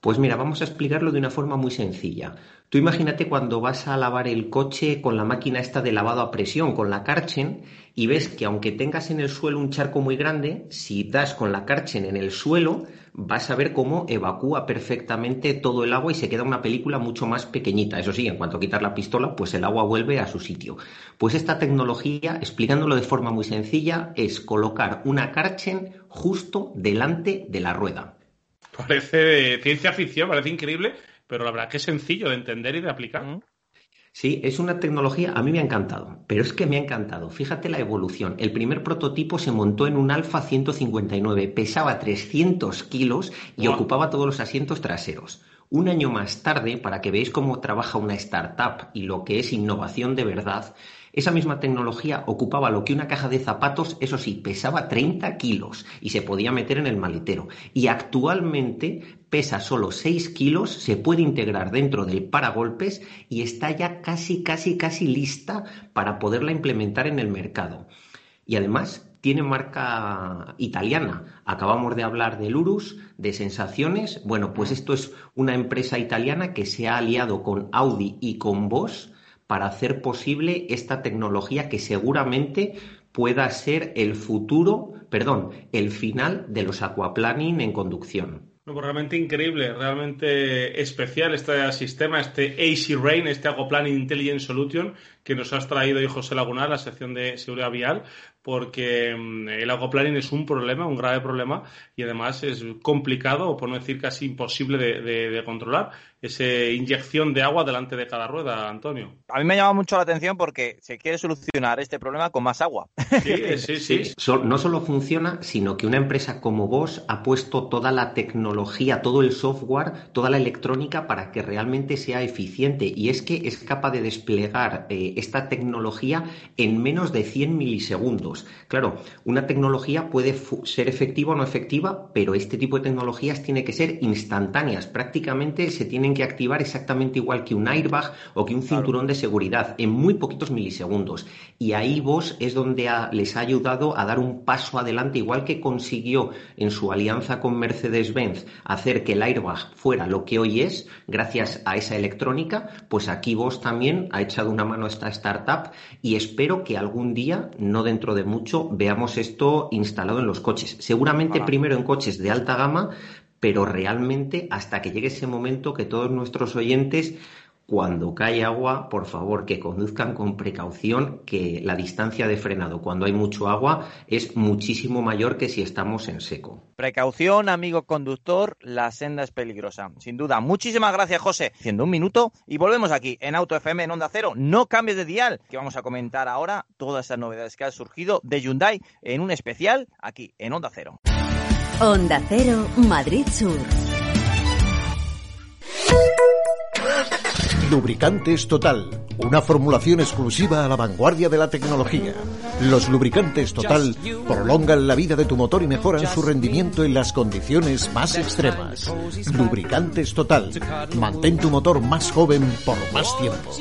Pues mira, vamos a explicarlo de una forma muy sencilla. Tú imagínate cuando vas a lavar el coche con la máquina esta de lavado a presión, con la Karchen, y ves que aunque tengas en el suelo un charco muy grande, si das con la Karchen en el suelo, vas a ver cómo evacúa perfectamente todo el agua y se queda una película mucho más pequeñita. Eso sí, en cuanto a quitar la pistola, pues el agua vuelve a su sitio. Pues esta tecnología, explicándolo de forma muy sencilla, es colocar una Karchen justo delante de la rueda. Parece ciencia ficción, parece increíble, pero la verdad que es sencillo de entender y de aplicar. Sí, es una tecnología, a mí me ha encantado, pero es que me ha encantado. Fíjate la evolución. El primer prototipo se montó en un Alfa 159, pesaba 300 kilos y ocupaba todos los asientos traseros. Un año más tarde, para que veáis cómo trabaja una startup y lo que es innovación de verdad, esa misma tecnología ocupaba lo que una caja de zapatos, eso sí, pesaba 30 kilos y se podía meter en el maletero. Y actualmente pesa solo 6 kilos, se puede integrar dentro del paragolpes y está ya casi, casi, casi lista para poderla implementar en el mercado. Y además tiene marca italiana. Acabamos de hablar de Lurus, de Sensaciones. Bueno, pues esto es una empresa italiana que se ha aliado con Audi y con Bosch para hacer posible esta tecnología que seguramente pueda ser el futuro, perdón, el final de los aquaplaning en conducción. Pues realmente increíble, realmente especial este sistema, este AC Rain, este Aquaplaning Intelligent Solution que nos has traído hoy José Lagunar, la sección de seguridad vial, porque mm, el aquaplaning es un problema, un grave problema, y además es complicado, o por no decir casi imposible de controlar esa inyección de agua delante de cada rueda, Antonio. A mí me llama mucho la atención porque se quiere solucionar este problema con más agua. Sí, sí, sí. No solo funciona, sino que una empresa como vos ha puesto toda la tecnología, todo el software, toda la electrónica para que realmente sea eficiente. Y es que es capaz de desplegar eh, esta tecnología en menos de 100 milisegundos. Claro, una tecnología puede ser efectiva o no efectiva, pero este tipo de tecnologías tiene que ser instantáneas. Prácticamente se tienen que activar exactamente igual que un airbag o que un cinturón de seguridad en muy poquitos milisegundos. Y ahí vos es donde les ha ayudado a dar un paso adelante, igual que consiguió en su alianza con Mercedes-Benz hacer que el airbag fuera lo que hoy es, gracias a esa electrónica, pues aquí vos también ha echado una mano a esta startup y espero que algún día, no dentro de mucho, veamos esto instalado en los coches. Seguramente primero en coches de alta gama, pero realmente hasta que llegue ese momento que todos nuestros oyentes cuando cae agua, por favor, que conduzcan con precaución, que la distancia de frenado cuando hay mucho agua es muchísimo mayor que si estamos en seco. Precaución, amigo conductor, la senda es peligrosa. Sin duda. Muchísimas gracias, José. Haciendo un minuto y volvemos aquí en Auto FM en Onda Cero. No cambies de dial, que vamos a comentar ahora todas esas novedades que han surgido de Hyundai en un especial aquí en Onda Cero. Onda Cero, Madrid Sur. Lubricantes Total, una formulación exclusiva a la vanguardia de la tecnología. Los lubricantes Total prolongan la vida de tu motor y mejoran su rendimiento en las condiciones más extremas. Lubricantes Total, mantén tu motor más joven por más tiempo.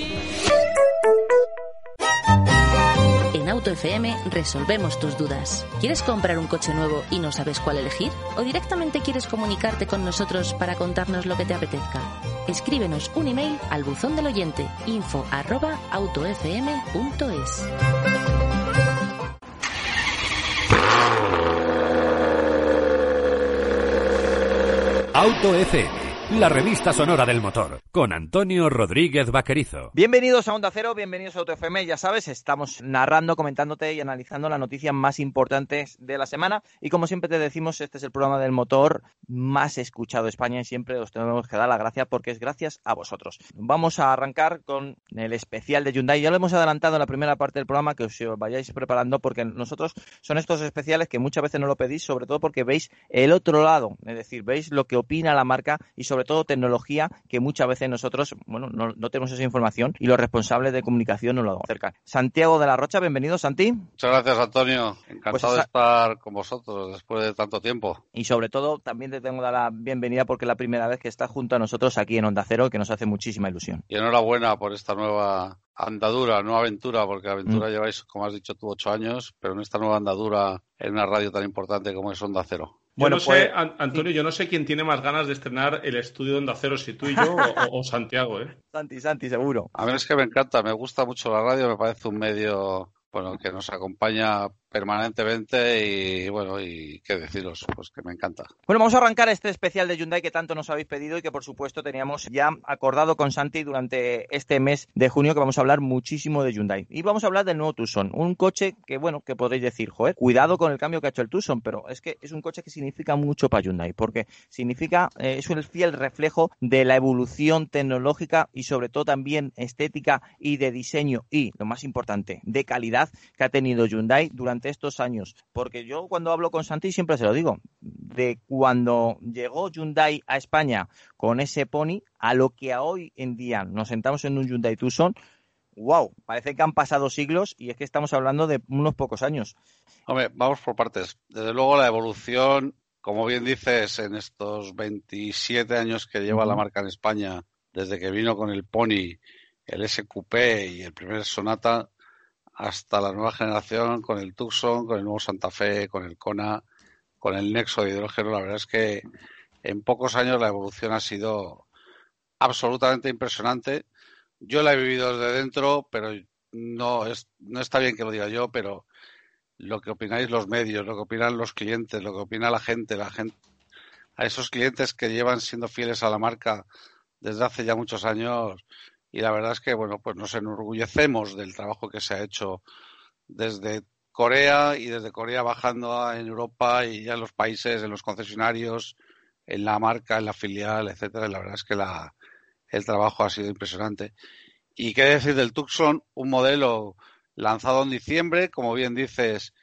Auto FM resolvemos tus dudas. ¿Quieres comprar un coche nuevo y no sabes cuál elegir? ¿O directamente quieres comunicarte con nosotros para contarnos lo que te apetezca? Escríbenos un email al buzón del oyente info arroba autofm.es. Auto FM la revista sonora del motor, con Antonio Rodríguez Vaquerizo. Bienvenidos a Onda Cero, bienvenidos a AutoFM. Ya sabes, estamos narrando, comentándote y analizando las noticias más importantes de la semana. Y como siempre te decimos, este es el programa del motor más escuchado de España y siempre os tenemos que dar la gracia porque es gracias a vosotros. Vamos a arrancar con el especial de Hyundai. Ya lo hemos adelantado en la primera parte del programa, que os vayáis preparando porque nosotros son estos especiales que muchas veces no lo pedís, sobre todo porque veis el otro lado, es decir, veis lo que opina la marca y sobre sobre todo tecnología que muchas veces nosotros, bueno, no, tenemos esa información y los responsables de comunicación nos lo acercan. Santiago de la Rocha, bienvenido, Santi. Muchas gracias, Antonio. Encantado pues de estar con vosotros después de tanto tiempo. Y sobre todo, también te tengo que dar la bienvenida porque es la primera vez que estás junto a nosotros aquí en Onda Cero, que nos hace muchísima ilusión. Y enhorabuena por esta nueva andadura, nueva aventura, porque aventura mm. lleváis, como has dicho tú, ocho años, pero en esta nueva andadura en una radio tan importante como es Onda Cero. Bueno, no sé, pues, Antonio, yo no sé quién tiene más ganas de estrenar el estudio de Onda Cero, si tú y yo o, Santiago, ¿eh? Santi, Santi, seguro. A mí es que me encanta, me gusta mucho la radio, me parece un medio bueno, que nos acompaña permanentemente y bueno, y qué deciros, pues que me encanta. Bueno, vamos a arrancar este especial de Hyundai que tanto nos habéis pedido y que por supuesto teníamos ya acordado con Santi durante este mes de junio que vamos a hablar muchísimo de Hyundai. Y vamos a hablar del nuevo Tucson, un coche que bueno, que podréis decir, joder, cuidado con el cambio que ha hecho el Tucson, pero es que es un coche que significa mucho para Hyundai, porque significa, eh, es un fiel reflejo de la evolución tecnológica y sobre todo también estética y de diseño y, lo más importante, de calidad que ha tenido Hyundai durante estos años, porque yo cuando hablo con Santi siempre se lo digo, de cuando llegó Hyundai a España con ese Pony a lo que hoy en día nos sentamos en un Hyundai Tucson, wow, parece que han pasado siglos y es que estamos hablando de unos pocos años. Hombre, vamos por partes. Desde luego la evolución, como bien dices, en estos 27 años que lleva la marca en España, desde que vino con el Pony, el SQP y el primer Sonata, hasta la nueva generación con el Tucson, con el nuevo Santa Fe, con el Kona, con el Nexo de hidrógeno. La verdad es que en pocos años la evolución ha sido absolutamente impresionante. Yo la he vivido desde dentro, pero no, es, no está bien que lo diga yo, pero lo que opináis los medios, lo que opinan los clientes, lo que opina la gente, la gente, a esos clientes que llevan siendo fieles a la marca desde hace ya muchos años, y la verdad es que, bueno, pues nos enorgullecemos del trabajo que se ha hecho desde Corea y desde Corea bajando en Europa y ya en los países, en los concesionarios, en la marca, en la filial, etcétera. La verdad es que la, el trabajo ha sido impresionante. Y qué decir del Tucson, un modelo lanzado en diciembre, como bien dices,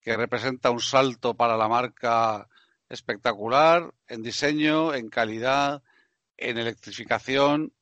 que representa un salto para la marca espectacular en diseño, en calidad, en electrificación,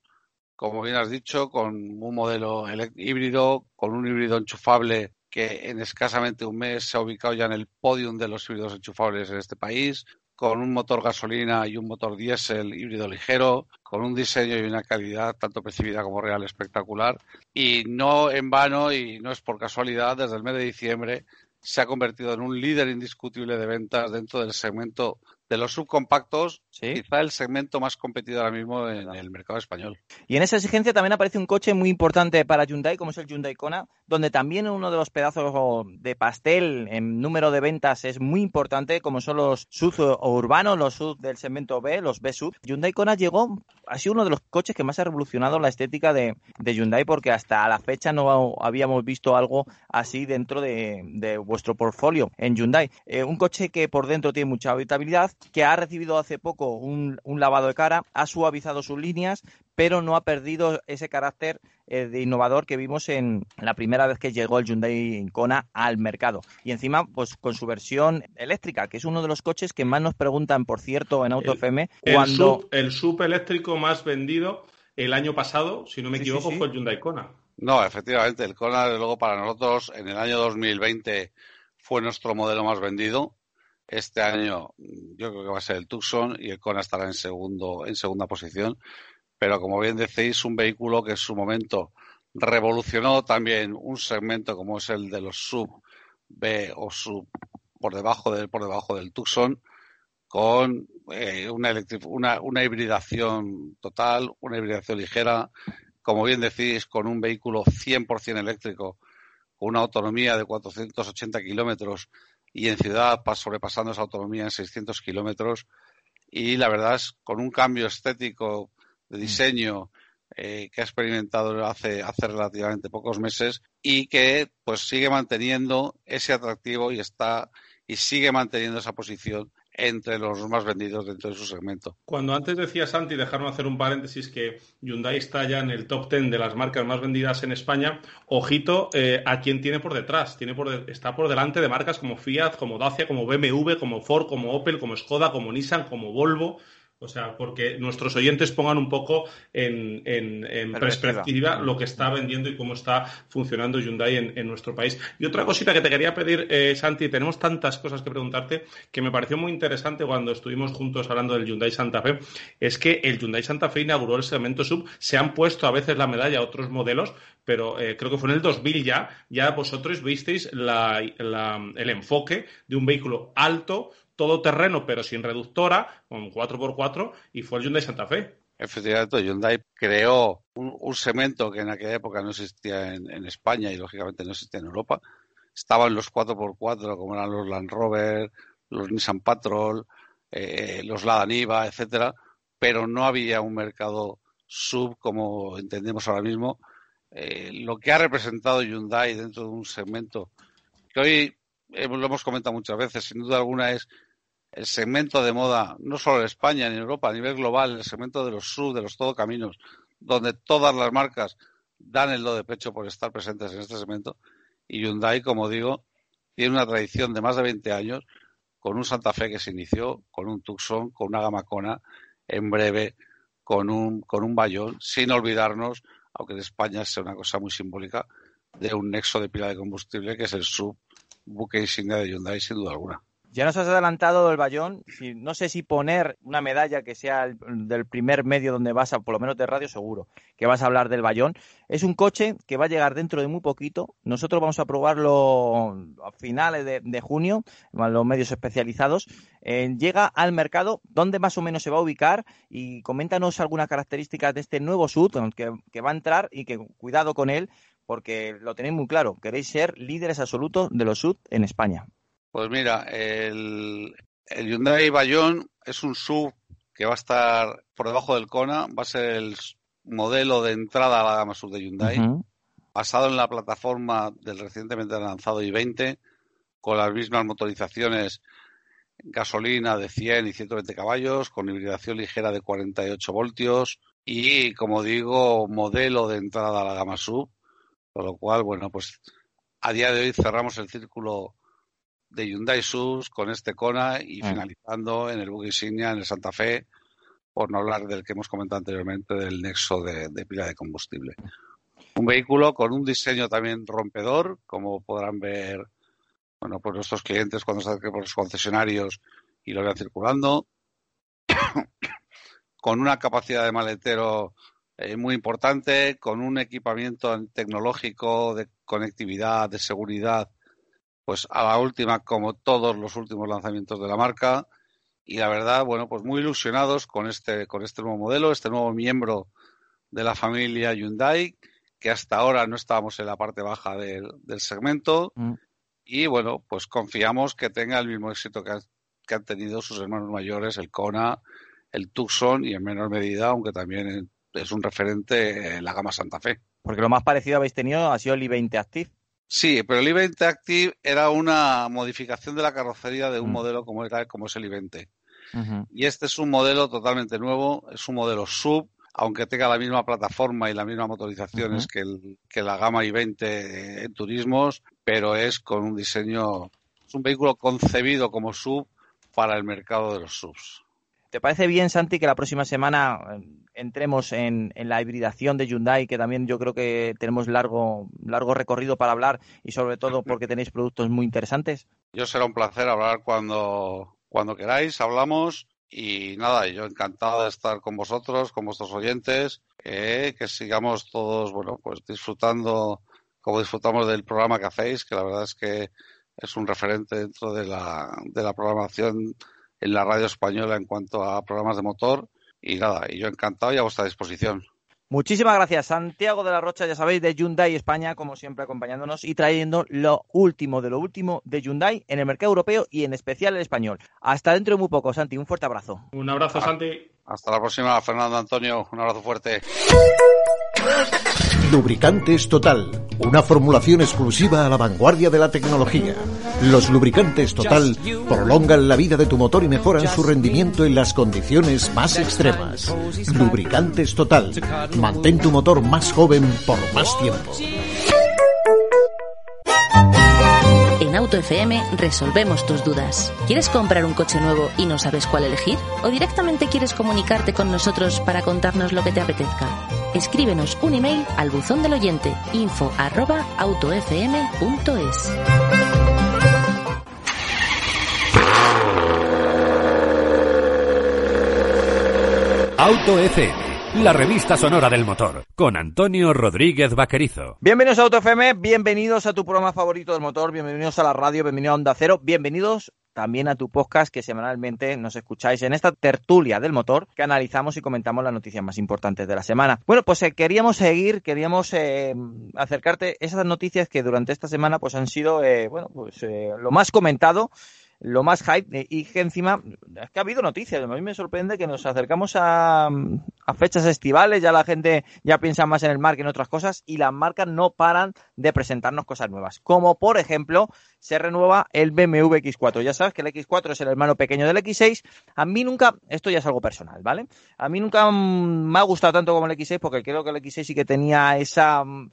como bien has dicho, con un modelo híbrido, con un híbrido enchufable que en escasamente un mes se ha ubicado ya en el podium de los híbridos enchufables en este país, con un motor gasolina y un motor diésel híbrido ligero, con un diseño y una calidad tanto percibida como real espectacular. Y no en vano, y no es por casualidad, desde el mes de diciembre se ha convertido en un líder indiscutible de ventas dentro del segmento de los subcompactos, quizá el segmento más competido ahora mismo en el mercado español. Y en esa exigencia también aparece un coche muy importante para Hyundai, como es el Hyundai Kona, donde también uno de los pedazos de pastel en número de ventas es muy importante, como son los SUV urbanos, los SUV del segmento B, los B-SUV. Hyundai Kona llegó, ha sido uno de los coches que más ha revolucionado la estética de, Hyundai, porque hasta la fecha no habíamos visto algo así dentro de, vuestro portfolio en Hyundai. Eh, un coche que por dentro tiene mucha habitabilidad, que ha recibido hace poco un, lavado de cara, ha suavizado sus líneas, pero no ha perdido ese carácter eh, de innovador que vimos en la primera vez que llegó el Hyundai Kona al mercado. Y encima, pues con su versión eléctrica, que es uno de los coches que más nos preguntan, por cierto, en Auto FM, cuando... El sub, eléctrico más vendido el año pasado, si no me equivoco, fue el Hyundai Kona. No, efectivamente, el Kona, luego, para nosotros, en el año 2020 fue nuestro modelo más vendido este año yo creo que va a ser el Tucson y el Kona estará en segundo, en segunda posición. Pero como bien decís, un vehículo que en su momento revolucionó también un segmento como es el de los sub B o sub por debajo del por debajo del Tucson con eh, una, una, una hibridación total, una hibridación ligera, como bien decís, con un vehículo 100% eléctrico, con una autonomía de 480 kilómetros y en ciudad sobrepasando esa autonomía en 600 kilómetros y la verdad es con un cambio estético de mm. diseño eh, que ha experimentado hace, hace relativamente pocos meses y que pues sigue manteniendo ese atractivo y está y sigue manteniendo esa posición entre los más vendidos dentro de su segmento. Cuando antes decía Santi, dejarme hacer un paréntesis, que Hyundai está ya en el top 10 de las marcas más vendidas en España, ojito eh, a quién tiene por detrás. Tiene por está por delante de marcas como Fiat, como Dacia, como BMW, como Ford, como Opel, como Skoda, como Nissan, como Volvo. O sea, porque nuestros oyentes pongan un poco en, perspectiva. lo que está vendiendo y cómo está funcionando Hyundai en, nuestro país. Y otra cosita que te quería pedir, eh, Santi, tenemos tantas cosas que preguntarte que me pareció muy interesante cuando estuvimos juntos hablando del Hyundai Santa Fe, es que el Hyundai Santa Fe inauguró el segmento sub, se han puesto a veces la medalla a otros modelos, pero eh, creo que fue en el 2000 ya, ya vosotros visteis el enfoque de un vehículo alto, todo terreno, pero sin reductora, con 4x4, y fue el Hyundai Santa Fe. Efectivamente, Hyundai creó un, segmento que en aquella época no existía en, España y lógicamente no existía en Europa. Estaban los 4x4, como eran los Land Rover, los Nissan Patrol, eh, los Lada Niva, etcétera, pero no había un mercado sub como entendemos ahora mismo. Eh, lo que ha representado Hyundai dentro de un segmento que hoy lo hemos comentado muchas veces, sin duda alguna es el segmento de moda, no solo en España ni en Europa, a nivel global, el segmento de los sub, de los todo caminos, donde todas las marcas dan el do de pecho por estar presentes en este segmento. Y Hyundai, como digo, tiene una tradición de más de 20 años con un Santa Fe que se inició, con un Tucson, con una Gamacona, en breve con un, con un Bayón, sin olvidarnos, aunque en España sea una cosa muy simbólica, de un nexo de pila de combustible que es el sub buque insignia de Hyundai, sin duda alguna. Ya nos has adelantado el Bayón. no sé si poner una medalla que sea del primer medio donde vas a, por lo menos de radio, seguro, que vas a hablar del Bayón. Es un coche que va a llegar dentro de muy poquito. Nosotros vamos a probarlo a finales de, junio, los medios especializados. Eh, llega al mercado, ¿dónde más o menos se va a ubicar? Y coméntanos algunas características de este nuevo SUV que, va a entrar y que cuidado con él, porque lo tenéis muy claro. Queréis ser líderes absolutos de los SUV en España. Pues mira, el, Hyundai Bayon es un sub que va a estar por debajo del Kona, va a ser el modelo de entrada a la gama sub de Hyundai. basado en la plataforma del recientemente lanzado i20, con las mismas motorizaciones gasolina de 100 y 120 caballos, con hibridación ligera de 48 voltios y, como digo, modelo de entrada a la gama sub, con lo cual, bueno, pues a día de hoy cerramos el círculo de Hyundai Subs con este Kona y mm. finalizando en el Buggy insignia en el Santa Fe, por no hablar del que hemos comentado anteriormente, del nexo de, pila de combustible. Un vehículo con un diseño también rompedor, como podrán ver bueno, pues nuestros clientes cuando se por los concesionarios y lo vean circulando, con una capacidad de maletero eh, muy importante, con un equipamiento tecnológico de conectividad, de seguridad, pues a la última, como todos los últimos lanzamientos de la marca. Y la verdad, bueno, pues muy ilusionados con este, con este nuevo modelo, este nuevo miembro de la familia Hyundai, que hasta ahora no estábamos en la parte baja del, segmento. Mm. Y bueno, pues confiamos que tenga el mismo éxito que, que han tenido sus hermanos mayores, el Kona, el Tucson y en menor medida, aunque también es un referente en la gama Santa Fe. Porque lo más parecido habéis tenido ha sido el i20 Active. Sí, pero el i20 Active era una modificación de la carrocería de un mm. modelo como, era, como es el i20. Y este es un modelo totalmente nuevo, es un modelo sub, aunque tenga la misma plataforma y las mismas motorizaciones que, el, que la gama i20 en turismos, pero es con un diseño, es un vehículo concebido como sub para el mercado de los subs. ¿Te parece bien, Santi, que la próxima semana eh, entremos en, la hibridación de Hyundai, que también yo creo que tenemos largo, largo recorrido para hablar y sobre todo porque tenéis productos muy interesantes? Yo será un placer hablar cuando, cuando queráis, hablamos y nada, yo encantado de estar con vosotros, con vuestros oyentes, eh, que sigamos todos, bueno, pues disfrutando como disfrutamos del programa que hacéis, que la verdad es que es un referente dentro de la, de la programación en la radio española en cuanto a programas de motor. Y nada, y yo encantado y a vuestra disposición. Muchísimas gracias, Santiago de la Rocha, ya sabéis, de Hyundai España, como siempre acompañándonos y trayendo lo último de lo último de Hyundai en el mercado europeo y en especial el español. Hasta dentro de muy poco, Santi, un fuerte abrazo. Un abrazo, Santi. Hasta la próxima, Fernando Antonio, un abrazo fuerte. Lubricantes Total, una formulación exclusiva a la vanguardia de la tecnología. Los lubricantes Total prolongan la vida de tu motor y mejoran su rendimiento en las condiciones más extremas. Lubricantes Total, mantén tu motor más joven por más tiempo. Auto FM resolvemos tus dudas. ¿Quieres comprar un coche nuevo y no sabes cuál elegir? ¿O directamente quieres comunicarte con nosotros para contarnos lo que te apetezca? Escríbenos un email al buzón del oyente info. Auto FM la revista sonora del motor, con Antonio Rodríguez Vaquerizo. Bienvenidos a AutoFM, bienvenidos a tu programa favorito del motor, bienvenidos a la radio, bienvenidos a Onda Cero, bienvenidos también a tu podcast que semanalmente nos escucháis en esta tertulia del motor que analizamos y comentamos las noticias más importantes de la semana. Bueno, pues eh, queríamos seguir, queríamos eh, acercarte esas noticias que durante esta semana pues han sido, eh, bueno, pues lo más comentado lo más hype y que encima es que ha habido noticias. A mí me sorprende que nos acercamos a, fechas estivales, ya la gente ya piensa más en el mar que en otras cosas y las marcas no paran de presentarnos cosas nuevas. Como por ejemplo, se renueva el BMW X4. Ya sabes que el X4 es el hermano pequeño del X6. A mí nunca, esto ya es algo personal, ¿vale? A mí nunca me ha gustado tanto como el X6 porque creo que el X6 sí que tenía esa mm,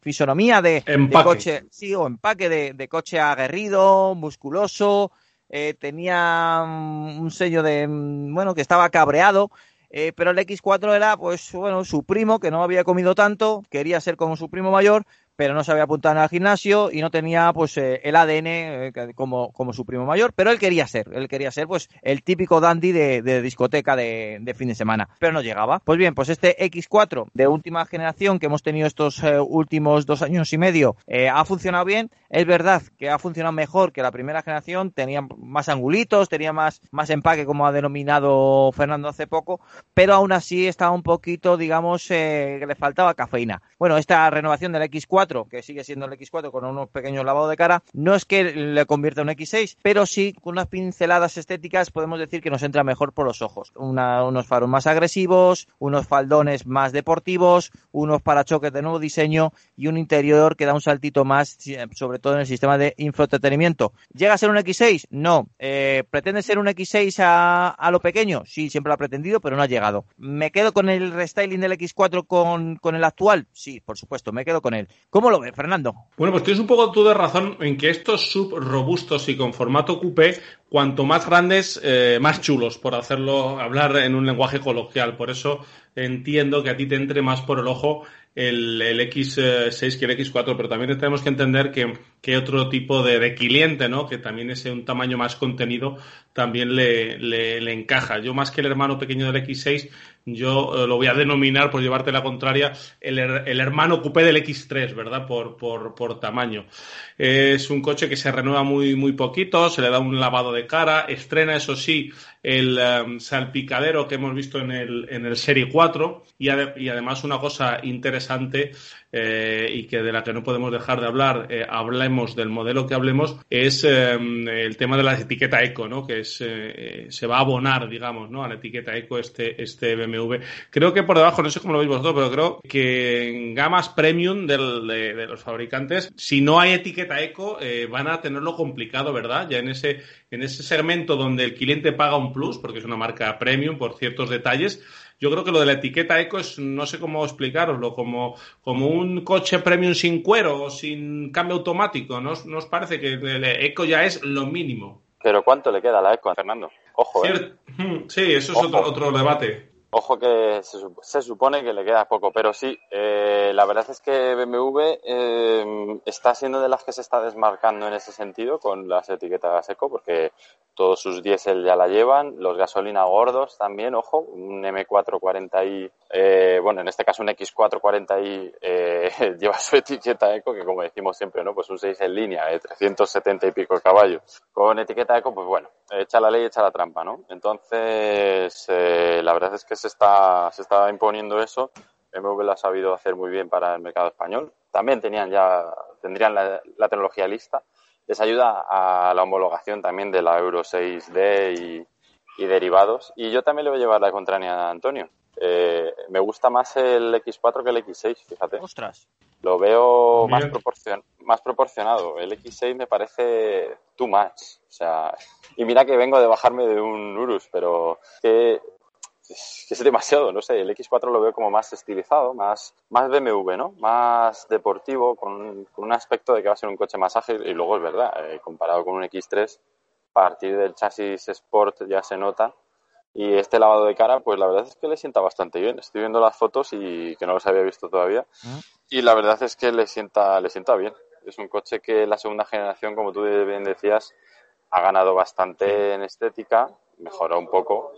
fisonomía de, coche, sí, o empaque de coche aguerrido, musculoso eh, tenía mm, un sello de, mm, bueno, que estaba cabreado, eh, pero el X4 era, pues, bueno, su primo, que no había comido tanto, quería ser como su primo mayor, pero no se había apuntado al gimnasio y no tenía pues eh, el ADN eh, como, como su primo mayor, pero él quería ser, él quería ser pues el típico dandy de, discoteca de, fin de semana, pero no llegaba. Pues bien, pues este X4 de última generación que hemos tenido estos eh, últimos dos años y medio ha funcionado bien, es verdad que ha funcionado mejor que la primera generación, tenía más angulitos, tenía más, más empaque como ha denominado Fernando hace poco, pero aún así estaba un poquito, digamos, le faltaba cafeína. Bueno, esta renovación del X4 X4, que sigue siendo el X4 con unos pequeños lavados de cara, no es que le convierta en un X6, pero sí con unas pinceladas estéticas podemos decir que nos entra mejor por los ojos. unos faros más agresivos, unos faldones más deportivos, unos parachoques de nuevo diseño y un interior que da un saltito más, sobre todo en el sistema de infoentretenimiento. ¿Llega a ser un X6? No. Eh, ¿Pretende ser un X6 a, a, lo pequeño? Sí, siempre lo ha pretendido, pero no ha llegado. ¿Me quedo con el restyling del X4 con, con el actual? Sí, por supuesto, me quedo con él. ¿Cómo lo ves, Fernando? Bueno, pues tienes un poco tú de razón en que estos sub robustos y con formato coupé, cuanto más grandes, eh, más chulos, por hacerlo hablar en un lenguaje coloquial. Por eso entiendo que a ti te entre más por el ojo el, el X6 que el X4, pero también tenemos que entender que, que otro tipo de, cliente, ¿no? Que también es un tamaño más contenido, también le, le, le, encaja. Yo más que el hermano pequeño del X6, yo eh, lo voy a denominar, por llevarte la contraria, el, el hermano coupé del X3, ¿verdad? Por, por, por, tamaño. Es un coche que se renueva muy, muy poquito, se le da un lavado de cara, estrena, eso sí, el um, salpicadero que hemos visto en el, en el Serie 4 y, ade y además una cosa interesante eh, y que de la que no podemos dejar de hablar, eh, hablemos del modelo que hablemos, es eh, el tema de la etiqueta eco, ¿no? Que es, se va a abonar, digamos, ¿no? A la etiqueta eco este, este BMW. Creo que por debajo, no sé cómo lo veis vosotros, pero creo que en gamas premium de, de, los fabricantes, si no hay etiqueta eco, van a tenerlo complicado, ¿verdad? Ya en ese, en ese segmento donde el cliente paga un plus, porque es una marca premium por ciertos detalles, yo creo que lo de la etiqueta eco es, no sé cómo explicaroslo, como, como un coche premium sin cuero o sin cambio automático. ¿No, ¿No os parece que el eco ya es lo mínimo? Pero ¿cuánto le queda a la eco, Fernando? Ojo, ¿eh? Sí, eso es otro, otro debate. Ojo que se, se, supone que le queda poco, pero sí, eh, la verdad es que BMW eh, está siendo de las que se está desmarcando en ese sentido con las etiquetas eco, porque todos sus diésel ya la llevan, los gasolina gordos también, ojo, un M440i, eh, bueno, en este caso un X440i eh, lleva su etiqueta eco, que como decimos siempre, ¿no? Pues un 6 en línea de 370 y pico caballos. Con etiqueta eco, pues bueno, echa la ley, echa la trampa, ¿no? Entonces, eh, la verdad es que se está, se está imponiendo eso. BMW lo ha sabido hacer muy bien para el mercado español. También tenían ya, tendrían la, la tecnología lista les ayuda a la homologación también de la Euro 6D y, y derivados. Y yo también le voy a llevar la contraria a Antonio. Eh, me gusta más el X4 que el X6, fíjate. Ostras. Lo veo más, proporcion más proporcionado. El X6 me parece too much. O sea, y mira que vengo de bajarme de un Urus, pero que es, es demasiado, no sé, el X4 lo veo como más estilizado, más, más BMW, ¿no? Más deportivo, con, con, un aspecto de que va a ser un coche más ágil y luego es verdad, eh, comparado con un X3, a partir del chasis Sport ya se nota y este lavado de cara, pues la verdad es que le sienta bastante bien. Estoy viendo las fotos y que no los había visto todavía y la verdad es que le sienta, le sienta bien. Es un coche que la segunda generación, como tú bien decías, ha ganado bastante en estética, mejoró un poco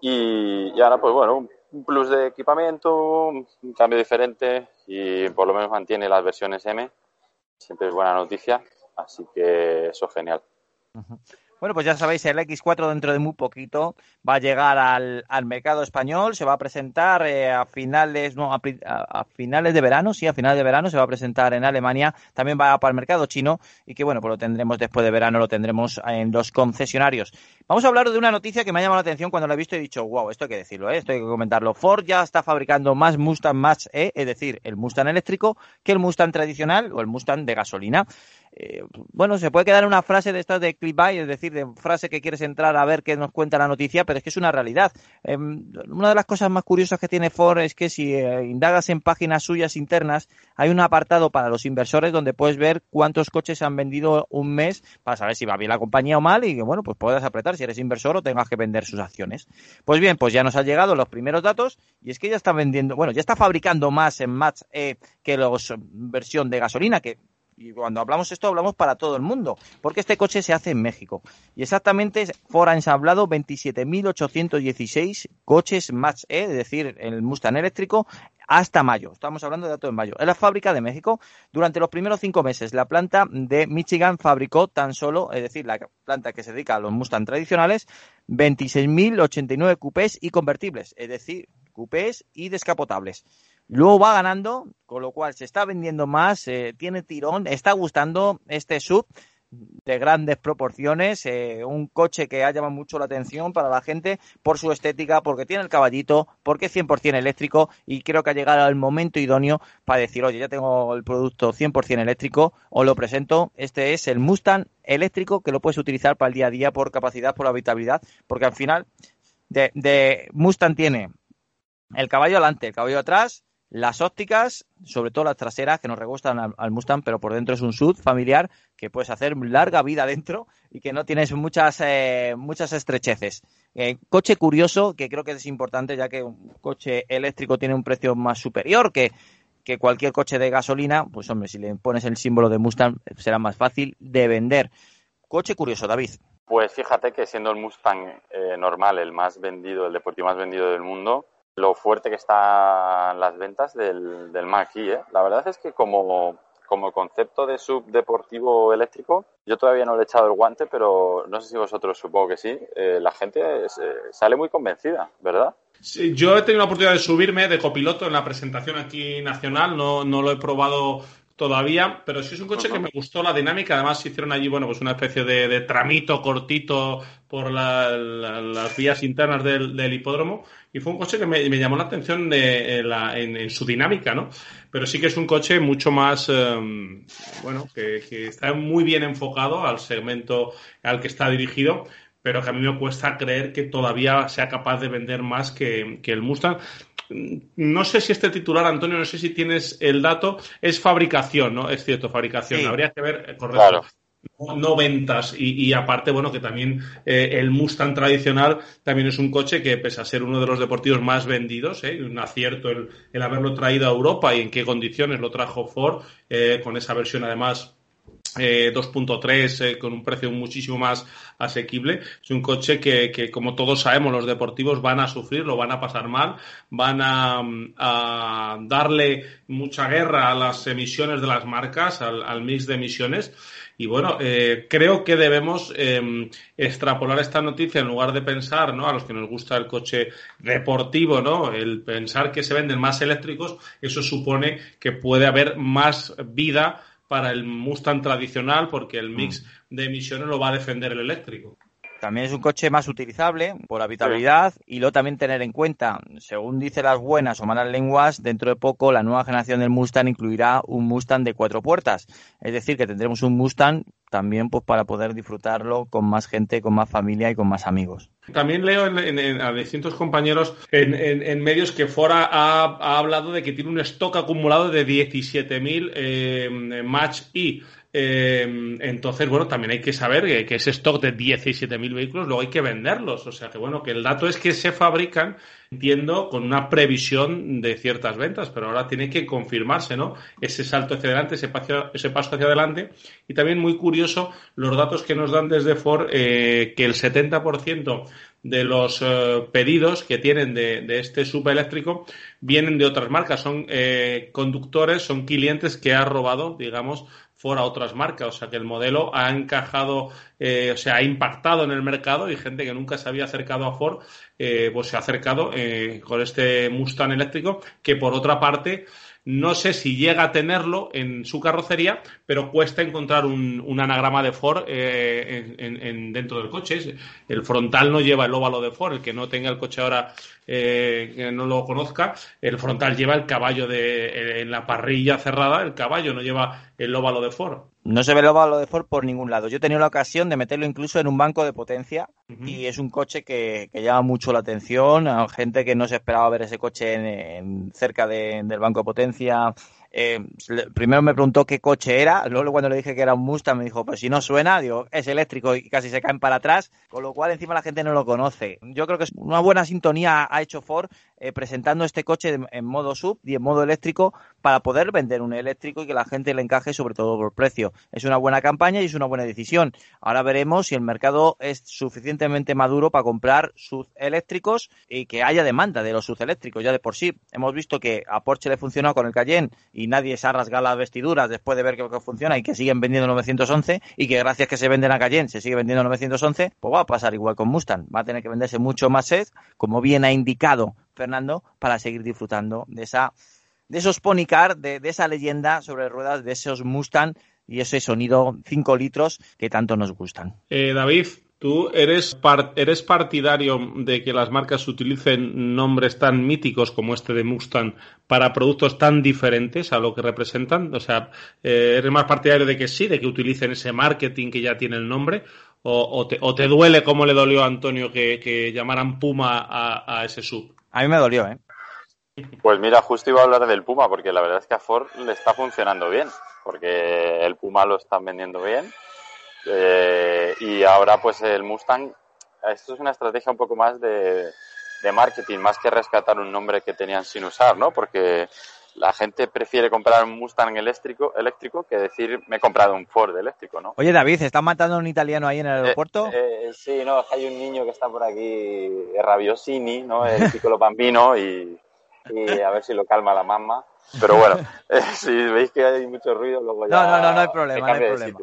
y, y, ahora, pues bueno, un plus de equipamiento, un cambio diferente y por lo menos mantiene las versiones M. Siempre es buena noticia, así que eso es genial. Uh -huh. Bueno, pues ya sabéis, el X4 dentro de muy poquito va a llegar al, al mercado español, se va a presentar eh, a finales, no, a, a, finales de verano, sí, a finales de verano se va a presentar en Alemania, también va para el mercado chino y que bueno, pues lo tendremos después de verano, lo tendremos en los concesionarios. Vamos a hablar de una noticia que me ha llamado la atención cuando la he visto y he dicho, wow, esto hay que decirlo, ¿eh? esto hay que comentarlo. Ford ya está fabricando más Mustang Mach E, es decir, el Mustang eléctrico, que el Mustang tradicional o el Mustang de gasolina. Eh, bueno, se puede quedar una frase de estas de clickbait, es decir, de frase que quieres entrar a ver qué nos cuenta la noticia, pero es que es una realidad. Eh, una de las cosas más curiosas que tiene Ford es que si eh, indagas en páginas suyas internas, hay un apartado para los inversores donde puedes ver cuántos coches han vendido un mes para saber si va bien la compañía o mal y que, bueno, pues puedas apretar si eres inversor o tengas que vender sus acciones. Pues bien, pues ya nos han llegado los primeros datos y es que ya está vendiendo, bueno, ya está fabricando más en Match E que los versión de gasolina, que y cuando hablamos esto hablamos para todo el mundo, porque este coche se hace en México. Y exactamente Ford ha ensamblado 27.816 coches Match E, es decir, el Mustang eléctrico, hasta mayo. Estamos hablando de datos en mayo. En la fábrica de México, durante los primeros cinco meses, la planta de Michigan fabricó tan solo, es decir, la planta que se dedica a los Mustang tradicionales, 26.089 cupés y convertibles, es decir, cupés y descapotables. Luego va ganando, con lo cual se está vendiendo más, eh, tiene tirón, está gustando este sub de grandes proporciones, eh, un coche que ha llamado mucho la atención para la gente por su estética, porque tiene el caballito, porque es 100% eléctrico y creo que ha llegado el momento idóneo para decir, oye, ya tengo el producto 100% eléctrico, os lo presento, este es el Mustang eléctrico que lo puedes utilizar para el día a día por capacidad, por habitabilidad, porque al final de, de Mustang tiene el caballo adelante, el caballo atrás, las ópticas, sobre todo las traseras, que nos regustan al, Mustang, pero por dentro es un SUV familiar que puedes hacer larga vida dentro y que no tienes muchas, eh, muchas estrecheces. Eh, coche curioso, que creo que es importante, ya que un coche eléctrico tiene un precio más superior que, que cualquier coche de gasolina, pues hombre, si le pones el símbolo de Mustang será más fácil de vender. Coche curioso, David. Pues fíjate que siendo el Mustang eh, normal el más vendido, el deportivo más vendido del mundo, lo fuerte que están las ventas del, del Mach-E. ¿eh? La verdad es que como, como concepto de subdeportivo eléctrico, yo todavía no le he echado el guante, pero no sé si vosotros supongo que sí. Eh, la gente eh, sale muy convencida, ¿verdad? Sí, yo he tenido la oportunidad de subirme de copiloto en la presentación aquí nacional, no, no lo he probado todavía, pero sí es un coche que me gustó la dinámica. Además, hicieron allí, bueno, pues una especie de, tramito cortito por las vías internas del, hipódromo. Y fue un coche que me, llamó la atención de, en, su dinámica, ¿no? Pero sí que es un coche mucho más, em, bueno, que, está muy bien enfocado al segmento al que está dirigido pero que a mí me cuesta creer que todavía sea capaz de vender más que, que el Mustang no sé si este titular, Antonio, no sé si tienes el dato, es fabricación, ¿no? Es cierto, fabricación. Habría que ver, eh, correcto. No, ventas y, aparte, bueno, que también eh, el Mustang tradicional también es un coche que, pese a ser uno de los deportivos más vendidos, ¿eh? un acierto el, haberlo traído a Europa y en qué condiciones lo trajo Ford, eh, con esa versión además 2.3 eh, con un precio muchísimo más asequible. Es un coche que, como todos sabemos, los deportivos van a sufrir, lo van a pasar mal, van a, darle mucha guerra a las emisiones de las marcas, al, mix de emisiones. Y bueno, eh, creo que debemos em, extrapolar esta noticia en lugar de pensar, ¿no? A los que nos gusta el coche deportivo, ¿no? El pensar que se venden más eléctricos, eso supone que puede haber más vida para el Mustang tradicional porque el mix mm. de emisiones lo va a defender el eléctrico. También es un coche más utilizable por habitabilidad y luego también tener en cuenta, según dicen las buenas o malas lenguas, dentro de poco la nueva generación del Mustang incluirá un Mustang de cuatro puertas. Es decir, que tendremos un Mustang también pues para poder disfrutarlo con más gente, con más familia y con más amigos. También leo en, a distintos compañeros en, medios que Fora ha, hablado de que tiene un stock acumulado de 17.000 eh, Match E. Eh, entonces, bueno, también hay que saber que, ese stock de 17.000 vehículos luego hay que venderlos. O sea que, bueno, que el dato es que se fabrican, entiendo, con una previsión de ciertas ventas, pero ahora tiene que confirmarse, ¿no? Ese salto hacia adelante, ese paso, ese paso hacia adelante. Y también muy curioso los datos que nos dan desde Ford, eh, que el 70% de los eh, pedidos que tienen de, de, este subeléctrico vienen de otras marcas. Son conductores, son clientes que ha robado, digamos, fuera otras marcas. O sea que el modelo ha encajado, eh, o sea, ha impactado en el mercado y gente que nunca se había acercado a Ford, eh, pues se ha acercado eh, con este Mustang eléctrico, que por otra parte no sé si llega a tenerlo en su carrocería, pero cuesta encontrar un, anagrama de Ford eh, en, dentro del coche. El frontal no lleva el óvalo de Ford. El que no tenga el coche ahora, eh, que no lo conozca, el frontal lleva el caballo de, en la parrilla cerrada, el caballo no lleva el óvalo de Ford. No se ve el óvalo de Ford por ningún lado. Yo he tenido la ocasión de meterlo incluso en un banco de potencia y es un coche que, llama mucho la atención a gente que no se esperaba ver ese coche en, cerca del banco de potencia eh, primero me preguntó qué coche era, luego cuando le dije que era un Mustang me dijo, pues si no suena, digo, es eléctrico y casi se caen para atrás, con lo cual encima la gente no lo conoce. Yo creo que es una buena sintonía ha hecho Ford eh, presentando este coche en modo sub y en modo eléctrico para poder vender un eléctrico y que la gente le encaje sobre todo por precio. Es una buena campaña y es una buena decisión. Ahora veremos si el mercado es suficientemente maduro para comprar sus eléctricos y que haya demanda de los sus eléctricos ya de por sí. Hemos visto que a Porsche le funcionó con el Cayenne y nadie se ha rasgado las vestiduras después de ver que, funciona y que siguen vendiendo 911 y que gracias que se venden a Cayenne se sigue vendiendo 911, pues va a pasar igual con Mustang. Va a tener que venderse mucho más SED, como bien ha indicado Fernando, para seguir disfrutando de esa de esos Pony Car, de, esa leyenda sobre ruedas, de esos Mustang y ese sonido 5 litros que tanto nos gustan. Eh, David, ¿tú eres, eres partidario de que las marcas utilicen nombres tan míticos como este de Mustang para productos tan diferentes a lo que representan? O sea, eh, ¿eres más partidario de que sí, de que utilicen ese marketing que ya tiene el nombre? ¿O, te, duele como le dolió a Antonio que, llamaran Puma a ese sub? A mí me dolió, ¿eh? Pues mira, justo iba a hablar del Puma, porque la verdad es que a Ford le está funcionando bien, porque el Puma lo están vendiendo bien. Eh, y ahora pues el Mustang, esto es una estrategia un poco más de, marketing, más que rescatar un nombre que tenían sin usar, ¿no? Porque la gente prefiere comprar un Mustang eléctrico, eléctrico que decir me he comprado un Ford eléctrico, ¿no? Oye David, ¿están matando a un italiano ahí en el eh, aeropuerto? Eh, sí, no, hay un niño que está por aquí, Rabiosini, ¿no? El piccolo bambino y y a ver si lo calma la mamá. Pero bueno, eh, si veis que hay mucho ruido, luego ya. No, no, no, no hay problema, no hay problema.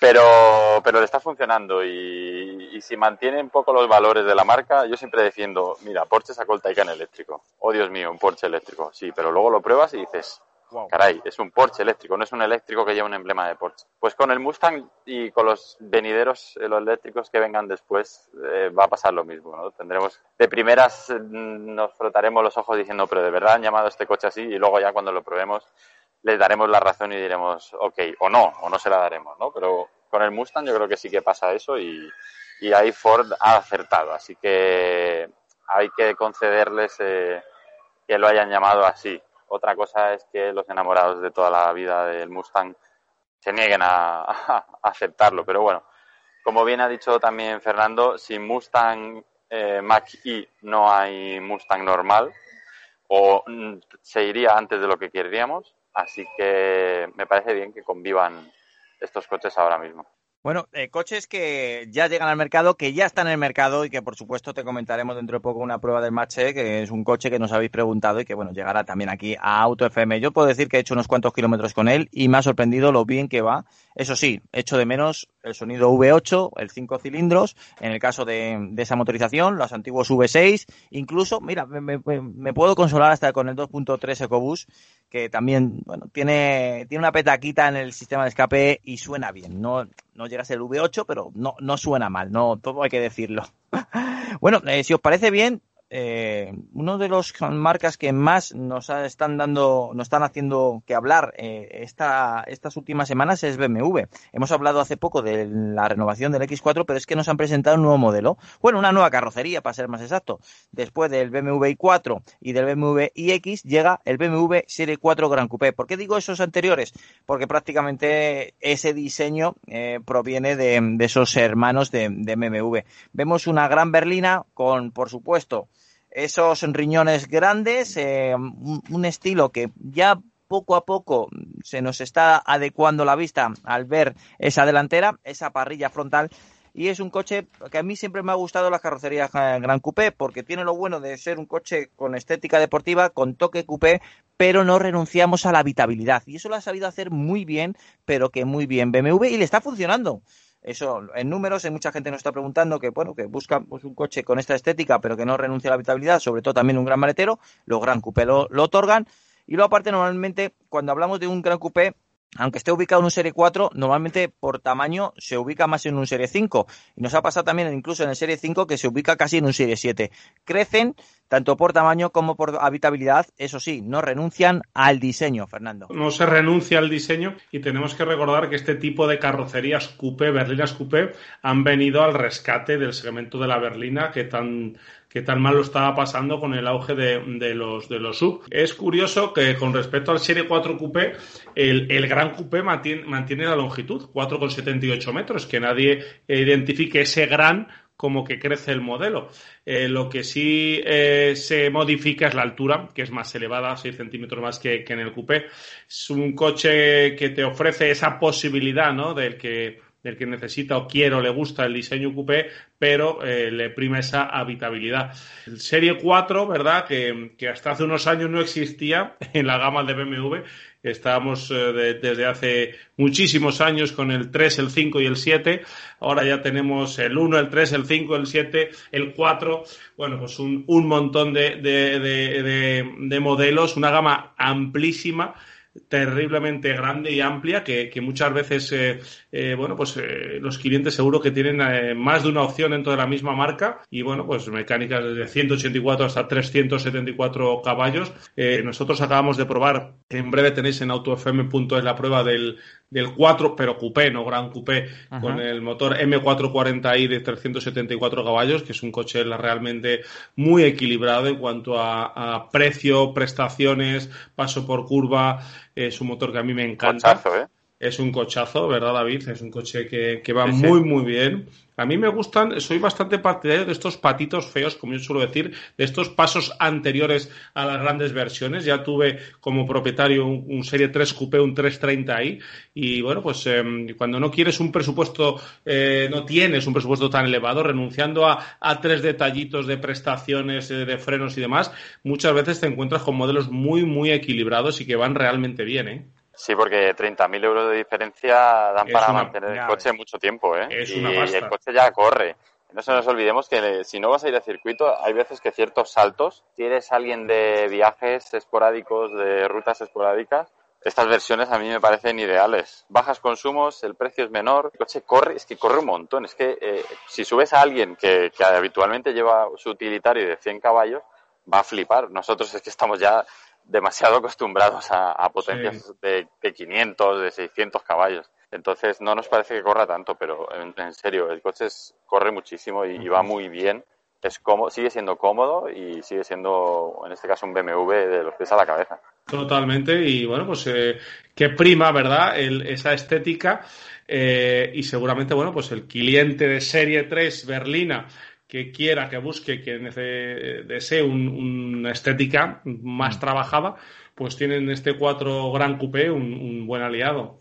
Pero, pero le está funcionando y, y, si mantiene un poco los valores de la marca, yo siempre defiendo, mira, Porsche sacó el Taycan eléctrico. Oh, Dios mío, un Porsche eléctrico. Sí, pero luego lo pruebas y dices, Caray, es un Porsche eléctrico, no es un eléctrico que lleva un emblema de Porsche. Pues con el Mustang y con los venideros, eh, los eléctricos que vengan después, eh, va a pasar lo mismo, ¿no? Tendremos, de primeras mm, nos frotaremos los ojos diciendo, pero de verdad han llamado este coche así, y luego ya cuando lo probemos les daremos la razón y diremos, ok, o no, o no se la daremos, ¿no? Pero con el Mustang yo creo que sí que pasa eso y, y ahí Ford ha acertado, así que hay que concederles eh, que lo hayan llamado así otra cosa es que los enamorados de toda la vida del Mustang se nieguen a, aceptarlo. Pero bueno, como bien ha dicho también Fernando, sin Mustang eh, Mach-E no hay Mustang normal o mm, se iría antes de lo que querríamos. Así que me parece bien que convivan estos coches ahora mismo. Bueno, eh, coches que ya llegan al mercado, que ya están en el mercado y que por supuesto te comentaremos dentro de poco una prueba del Mache, que es un coche que nos habéis preguntado y que bueno, llegará también aquí a Auto FM. Yo puedo decir que he hecho unos cuantos kilómetros con él y me ha sorprendido lo bien que va. Eso sí, hecho de menos el sonido V8, el 5 cilindros, en el caso de, esa motorización, los antiguos V6, incluso, mira, me, me puedo consolar hasta con el 2.3 EcoBoost, que también, bueno, tiene, tiene una petaquita en el sistema de escape y suena bien. No, no llega a ser el V8, pero no, no suena mal, no, todo hay que decirlo. bueno, eh, si os parece bien, eh, uno de los marcas que más nos están dando, nos están haciendo que hablar eh, esta, estas últimas semanas es BMW. Hemos hablado hace poco de la renovación del X4, pero es que nos han presentado un nuevo modelo. Bueno, una nueva carrocería, para ser más exacto. Después del BMW i4 y del BMW iX llega el BMW Serie 4 Gran Coupé. ¿Por qué digo esos anteriores? Porque prácticamente ese diseño eh, proviene de, esos hermanos de, de BMW. Vemos una gran berlina con, por supuesto, esos riñones grandes, eh, un estilo que ya poco a poco se nos está adecuando la vista al ver esa delantera, esa parrilla frontal. Y es un coche que a mí siempre me ha gustado la carrocería Gran Coupé porque tiene lo bueno de ser un coche con estética deportiva, con toque coupé, pero no renunciamos a la habitabilidad. Y eso lo ha sabido hacer muy bien, pero que muy bien BMW y le está funcionando. Eso, en números, hay mucha gente nos está preguntando que, bueno, que busca pues, un coche con esta estética, pero que no renuncia a la habitabilidad, sobre todo también un gran maletero. Los Gran Coupé lo, lo otorgan. Y luego, aparte, normalmente, cuando hablamos de un Gran Coupé, aunque esté ubicado en un Serie 4, normalmente por tamaño se ubica más en un Serie 5. Y nos ha pasado también incluso en el Serie 5 que se ubica casi en un Serie 7. Crecen tanto por tamaño como por habitabilidad, eso sí, no renuncian al diseño, Fernando. No se renuncia al diseño y tenemos que recordar que este tipo de carrocerías coupé, berlinas coupé, han venido al rescate del segmento de la berlina que tan que tan mal lo estaba pasando con el auge de, los, de los sub. Es curioso que con respecto al Serie 4 Coupé, el, el Gran Coupé mantiene, mantiene la longitud, 4,78 metros, que nadie identifique ese gran como que crece el modelo. Eh, lo que sí eh, se modifica es la altura, que es más elevada, 6 centímetros más que, en el coupé. Es un coche que te ofrece esa posibilidad, ¿no? Del que del que necesita o quiere o le gusta el diseño coupé, pero eh, le prima esa habitabilidad. El Serie 4, ¿verdad? Que, que, hasta hace unos años no existía en la gama de BMW. Estábamos eh, desde hace muchísimos años con el 3, el 5 y el 7. Ahora ya tenemos el 1, el 3, el 5, el 7, el 4. Bueno, pues un, un montón de, de, de, de modelos, una gama amplísima terriblemente grande y amplia que, muchas veces eh, eh, bueno pues eh, los clientes seguro que tienen más de una opción dentro de la misma marca y bueno pues mecánicas desde 184 hasta 374 caballos. Nosotros acabamos de probar en breve tenéis en autofm.es la prueba del, del 4, pero coupé, no gran coupé, con el motor M440i de 374 caballos, que es un coche realmente muy equilibrado en cuanto a, precio, prestaciones, paso por curva. Es un motor que a mí me encanta. ¿eh? Es un cochazo, ¿verdad, David? Es un coche que, que va muy, muy bien. A mí me gustan, soy bastante partidario de estos patitos feos, como yo suelo decir, de estos pasos anteriores a las grandes versiones. Ya tuve como propietario un, Serie 3 Coupé, un 330i, y bueno, pues em, cuando no quieres un presupuesto, eh, no tienes un presupuesto tan elevado, renunciando a, a tres detallitos de prestaciones, eh, de frenos y demás, muchas veces te encuentras con modelos muy, muy equilibrados y que van realmente bien, ¿eh? Sí, porque 30.000 euros de diferencia dan para mantener el coche mucho tiempo, ¿eh? y, el coche ya corre. No se nos olvidemos que si no vas a ir a circuito, hay veces que ciertos saltos, si eres alguien de viajes esporádicos, de rutas esporádicas, estas versiones a mí me parecen ideales. Bajas consumos, el precio es menor, el coche corre, es que corre un montón. Es que eh, si subes a alguien que, que habitualmente lleva su utilitario de 100 caballos, va a flipar. Nosotros es que estamos ya demasiado acostumbrados a, potencias de, 500, de 600 caballos. Entonces no nos parece que corra tanto, pero en, serio, el coche corre muchísimo y, va muy bien. Es como, sigue siendo cómodo y sigue siendo, en este caso, un BMW de los pies a la cabeza. Totalmente, y bueno, pues eh, que prima, ¿verdad? esa estética eh, y seguramente, bueno, pues el cliente de Serie 3 berlina que quiera, que busque, que desee una estética más mm. trabajada, pues tienen este 4 Gran Coupé un, buen aliado.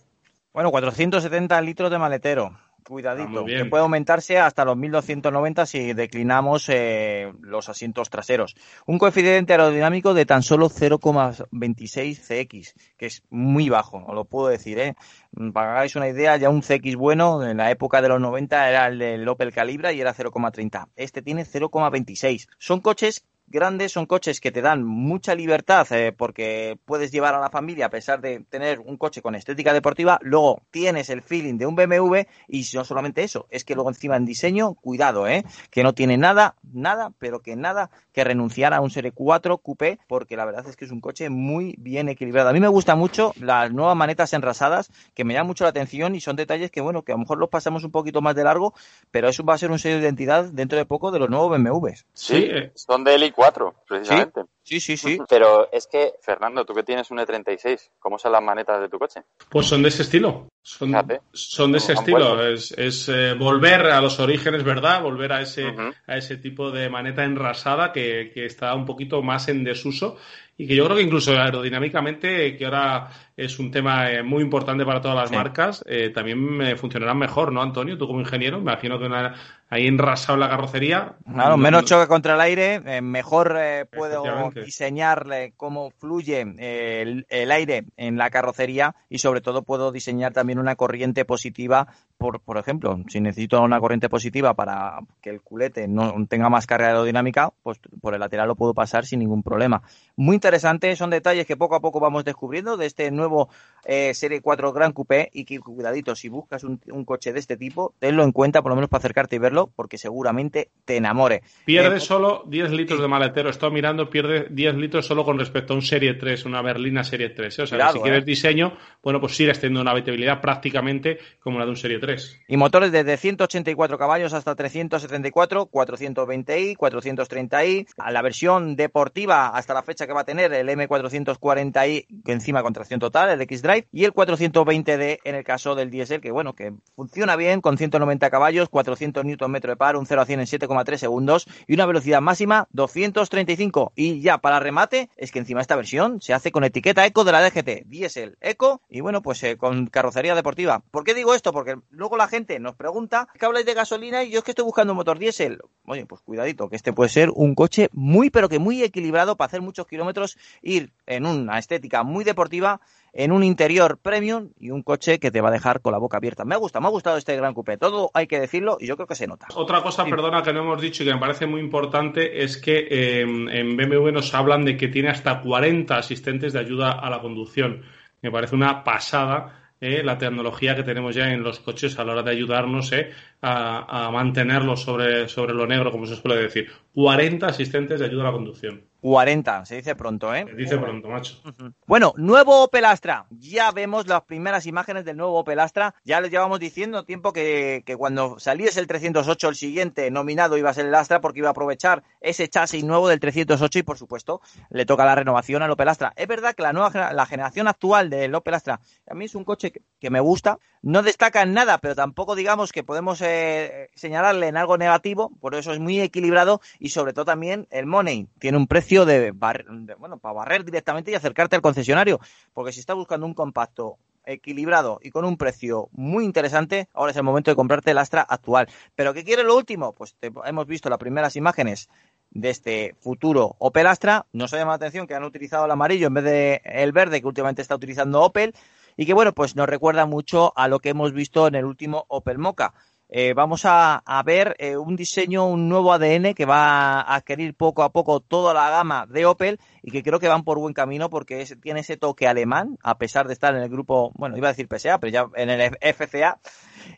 Bueno, 470 litros de maletero. Cuidadito, que puede aumentarse hasta los 1290 si declinamos eh, los asientos traseros. Un coeficiente aerodinámico de tan solo 0,26 CX, que es muy bajo, os lo puedo decir, ¿eh? Mm, para que hagáis una idea, ya un CX bueno en la época de los 90 era el del Opel Calibra y era 0,30. Este tiene 0,26. Son coches grandes, son coches que te dan mucha libertad eh, porque puedes llevar a la familia a pesar de tener un coche con estética deportiva, luego tienes el feeling de un BMW y no solamente eso, es que luego encima en diseño, cuidado, eh, que no tiene nada, nada, pero que nada que renunciar a un Serie 4 Coupé porque la verdad es que es un coche muy bien equilibrado. A mí me gusta mucho las nuevas manetas enrasadas que me llaman mucho la atención y son detalles que bueno, que a lo mejor los pasamos un poquito más de largo, pero eso va a ser un sello de identidad dentro de poco de los nuevos BMWs. Sí, son de LQ e 4, precisamente. Sí, sí, sí. Pero es que, Fernando, tú que tienes un E36, ¿cómo son las manetas de tu coche? Pues son de ese estilo. Son, son de ese estilo. Es, es eh, volver a los orígenes, ¿verdad? Volver a ese, a ese tipo de maneta enrasada que, que está un poquito más en desuso y que yo creo que incluso aerodinámicamente, que ahora es un tema eh, muy importante para todas las marcas, eh, también funcionarán mejor, ¿no, Antonio? Tú como ingeniero, me imagino que una ahí enrasado la carrocería. Claro, menos choque contra el aire, mejor puedo diseñarle cómo fluye el, el, aire en la carrocería y sobre todo puedo diseñar también una corriente positiva. Por, por ejemplo, si necesito una corriente positiva para que el culete no tenga más carga aerodinámica, pues por el lateral lo puedo pasar sin ningún problema. Muy interesante, son detalles que poco a poco vamos descubriendo de este nuevo eh, Serie 4 Gran Coupé y que cuidadito, si buscas un, coche de este tipo, tenlo en cuenta por lo menos para acercarte y verlo, porque seguramente te enamore. Pierde eh, solo 10 litros de maletero, estoy mirando, pierde 10 litros solo con respecto a un Serie 3, una berlina Serie 3. ¿eh? O sea, si quieres diseño, bueno, pues sigues teniendo una habitabilidad prácticamente como la de un Serie 3. Y motores desde 184 caballos hasta 374, 420i, 430i, a la versión deportiva hasta la fecha que va a tener el M440i, que encima con tracción total el X-Drive, y el 420D en el caso del diésel, que bueno, que funciona bien con 190 caballos, 400 Nm de par, un 0 a 100 en 7,3 segundos y una velocidad máxima 235. Y ya para remate es que encima esta versión se hace con etiqueta eco de la DGT, diésel eco y bueno, pues eh, con carrocería deportiva. ¿Por qué digo esto? Porque luego la gente nos pregunta que habláis de gasolina y yo es que estoy buscando un motor diésel. Oye, pues cuidadito, que este puede ser un coche muy pero que muy equilibrado para hacer muchos kilómetros, ir en una estética muy deportiva en un interior premium y un coche que te va a dejar con la boca abierta. Me ha gustado, me ha gustado este Gran Coupé. Todo hay que decirlo y yo creo que se nota. Otra cosa, perdona, que no hemos dicho y que me parece muy importante es que eh, en BMW nos hablan de que tiene hasta 40 asistentes de ayuda a la conducción. Me parece una pasada eh, la tecnología que tenemos ya en los coches a la hora de ayudarnos eh, a, a mantenerlos sobre, sobre lo negro, como se suele decir. 40 asistentes de ayuda a la conducción. 40, se dice pronto, ¿eh? Se dice pronto, macho. Bueno, nuevo Opel Astra. Ya vemos las primeras imágenes del nuevo Opel Astra. Ya les llevamos diciendo tiempo que, que, cuando saliese el 308, el siguiente nominado iba a ser el Astra porque iba a aprovechar ese chasis nuevo del 308 y, por supuesto, le toca la renovación al Opel Astra. Es verdad que la nueva la generación actual del Opel Astra a mí es un coche que, que me gusta. No destaca en nada, pero tampoco digamos que podemos eh, señalarle en algo negativo. Por eso es muy equilibrado y, sobre todo, también el Money tiene un precio de, de, bueno, para barrer directamente y acercarte al concesionario. Porque si estás buscando un compacto equilibrado y con un precio muy interesante, ahora es el momento de comprarte el Astra actual. ¿Pero qué quiere lo último? Pues te, hemos visto las primeras imágenes de este futuro Opel Astra. Nos ha llamado la atención que han utilizado el amarillo en vez de el verde que últimamente está utilizando Opel y que bueno, pues nos recuerda mucho a lo que hemos visto en el último Opel Mocha eh, vamos a, a ver eh, un diseño, un nuevo ADN que va a adquirir poco a poco toda la gama de Opel y que creo que van por buen camino porque tiene ese toque alemán, a pesar de estar en el grupo, bueno, iba a decir PSA, pero ya en el FCA.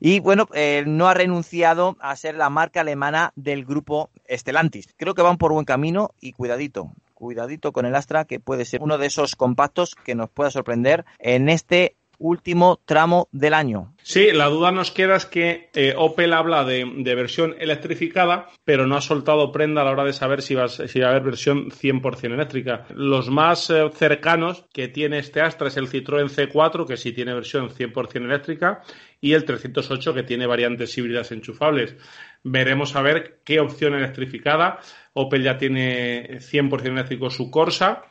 Y bueno, eh, no ha renunciado a ser la marca alemana del grupo Stellantis. Creo que van por buen camino y cuidadito, cuidadito con el Astra, que puede ser uno de esos compactos que nos pueda sorprender en este último tramo del año. Sí, la duda nos queda es que eh, Opel habla de, versión electrificada, pero no ha soltado prenda a la hora de saber si va, si va a haber versión 100% eléctrica. Los más eh, cercanos que tiene este Astra es el Citroën C4, que sí tiene versión 100% eléctrica, y el 308, que tiene variantes híbridas enchufables. Veremos a ver qué opción electrificada. Opel ya tiene 100% eléctrico su Corsa.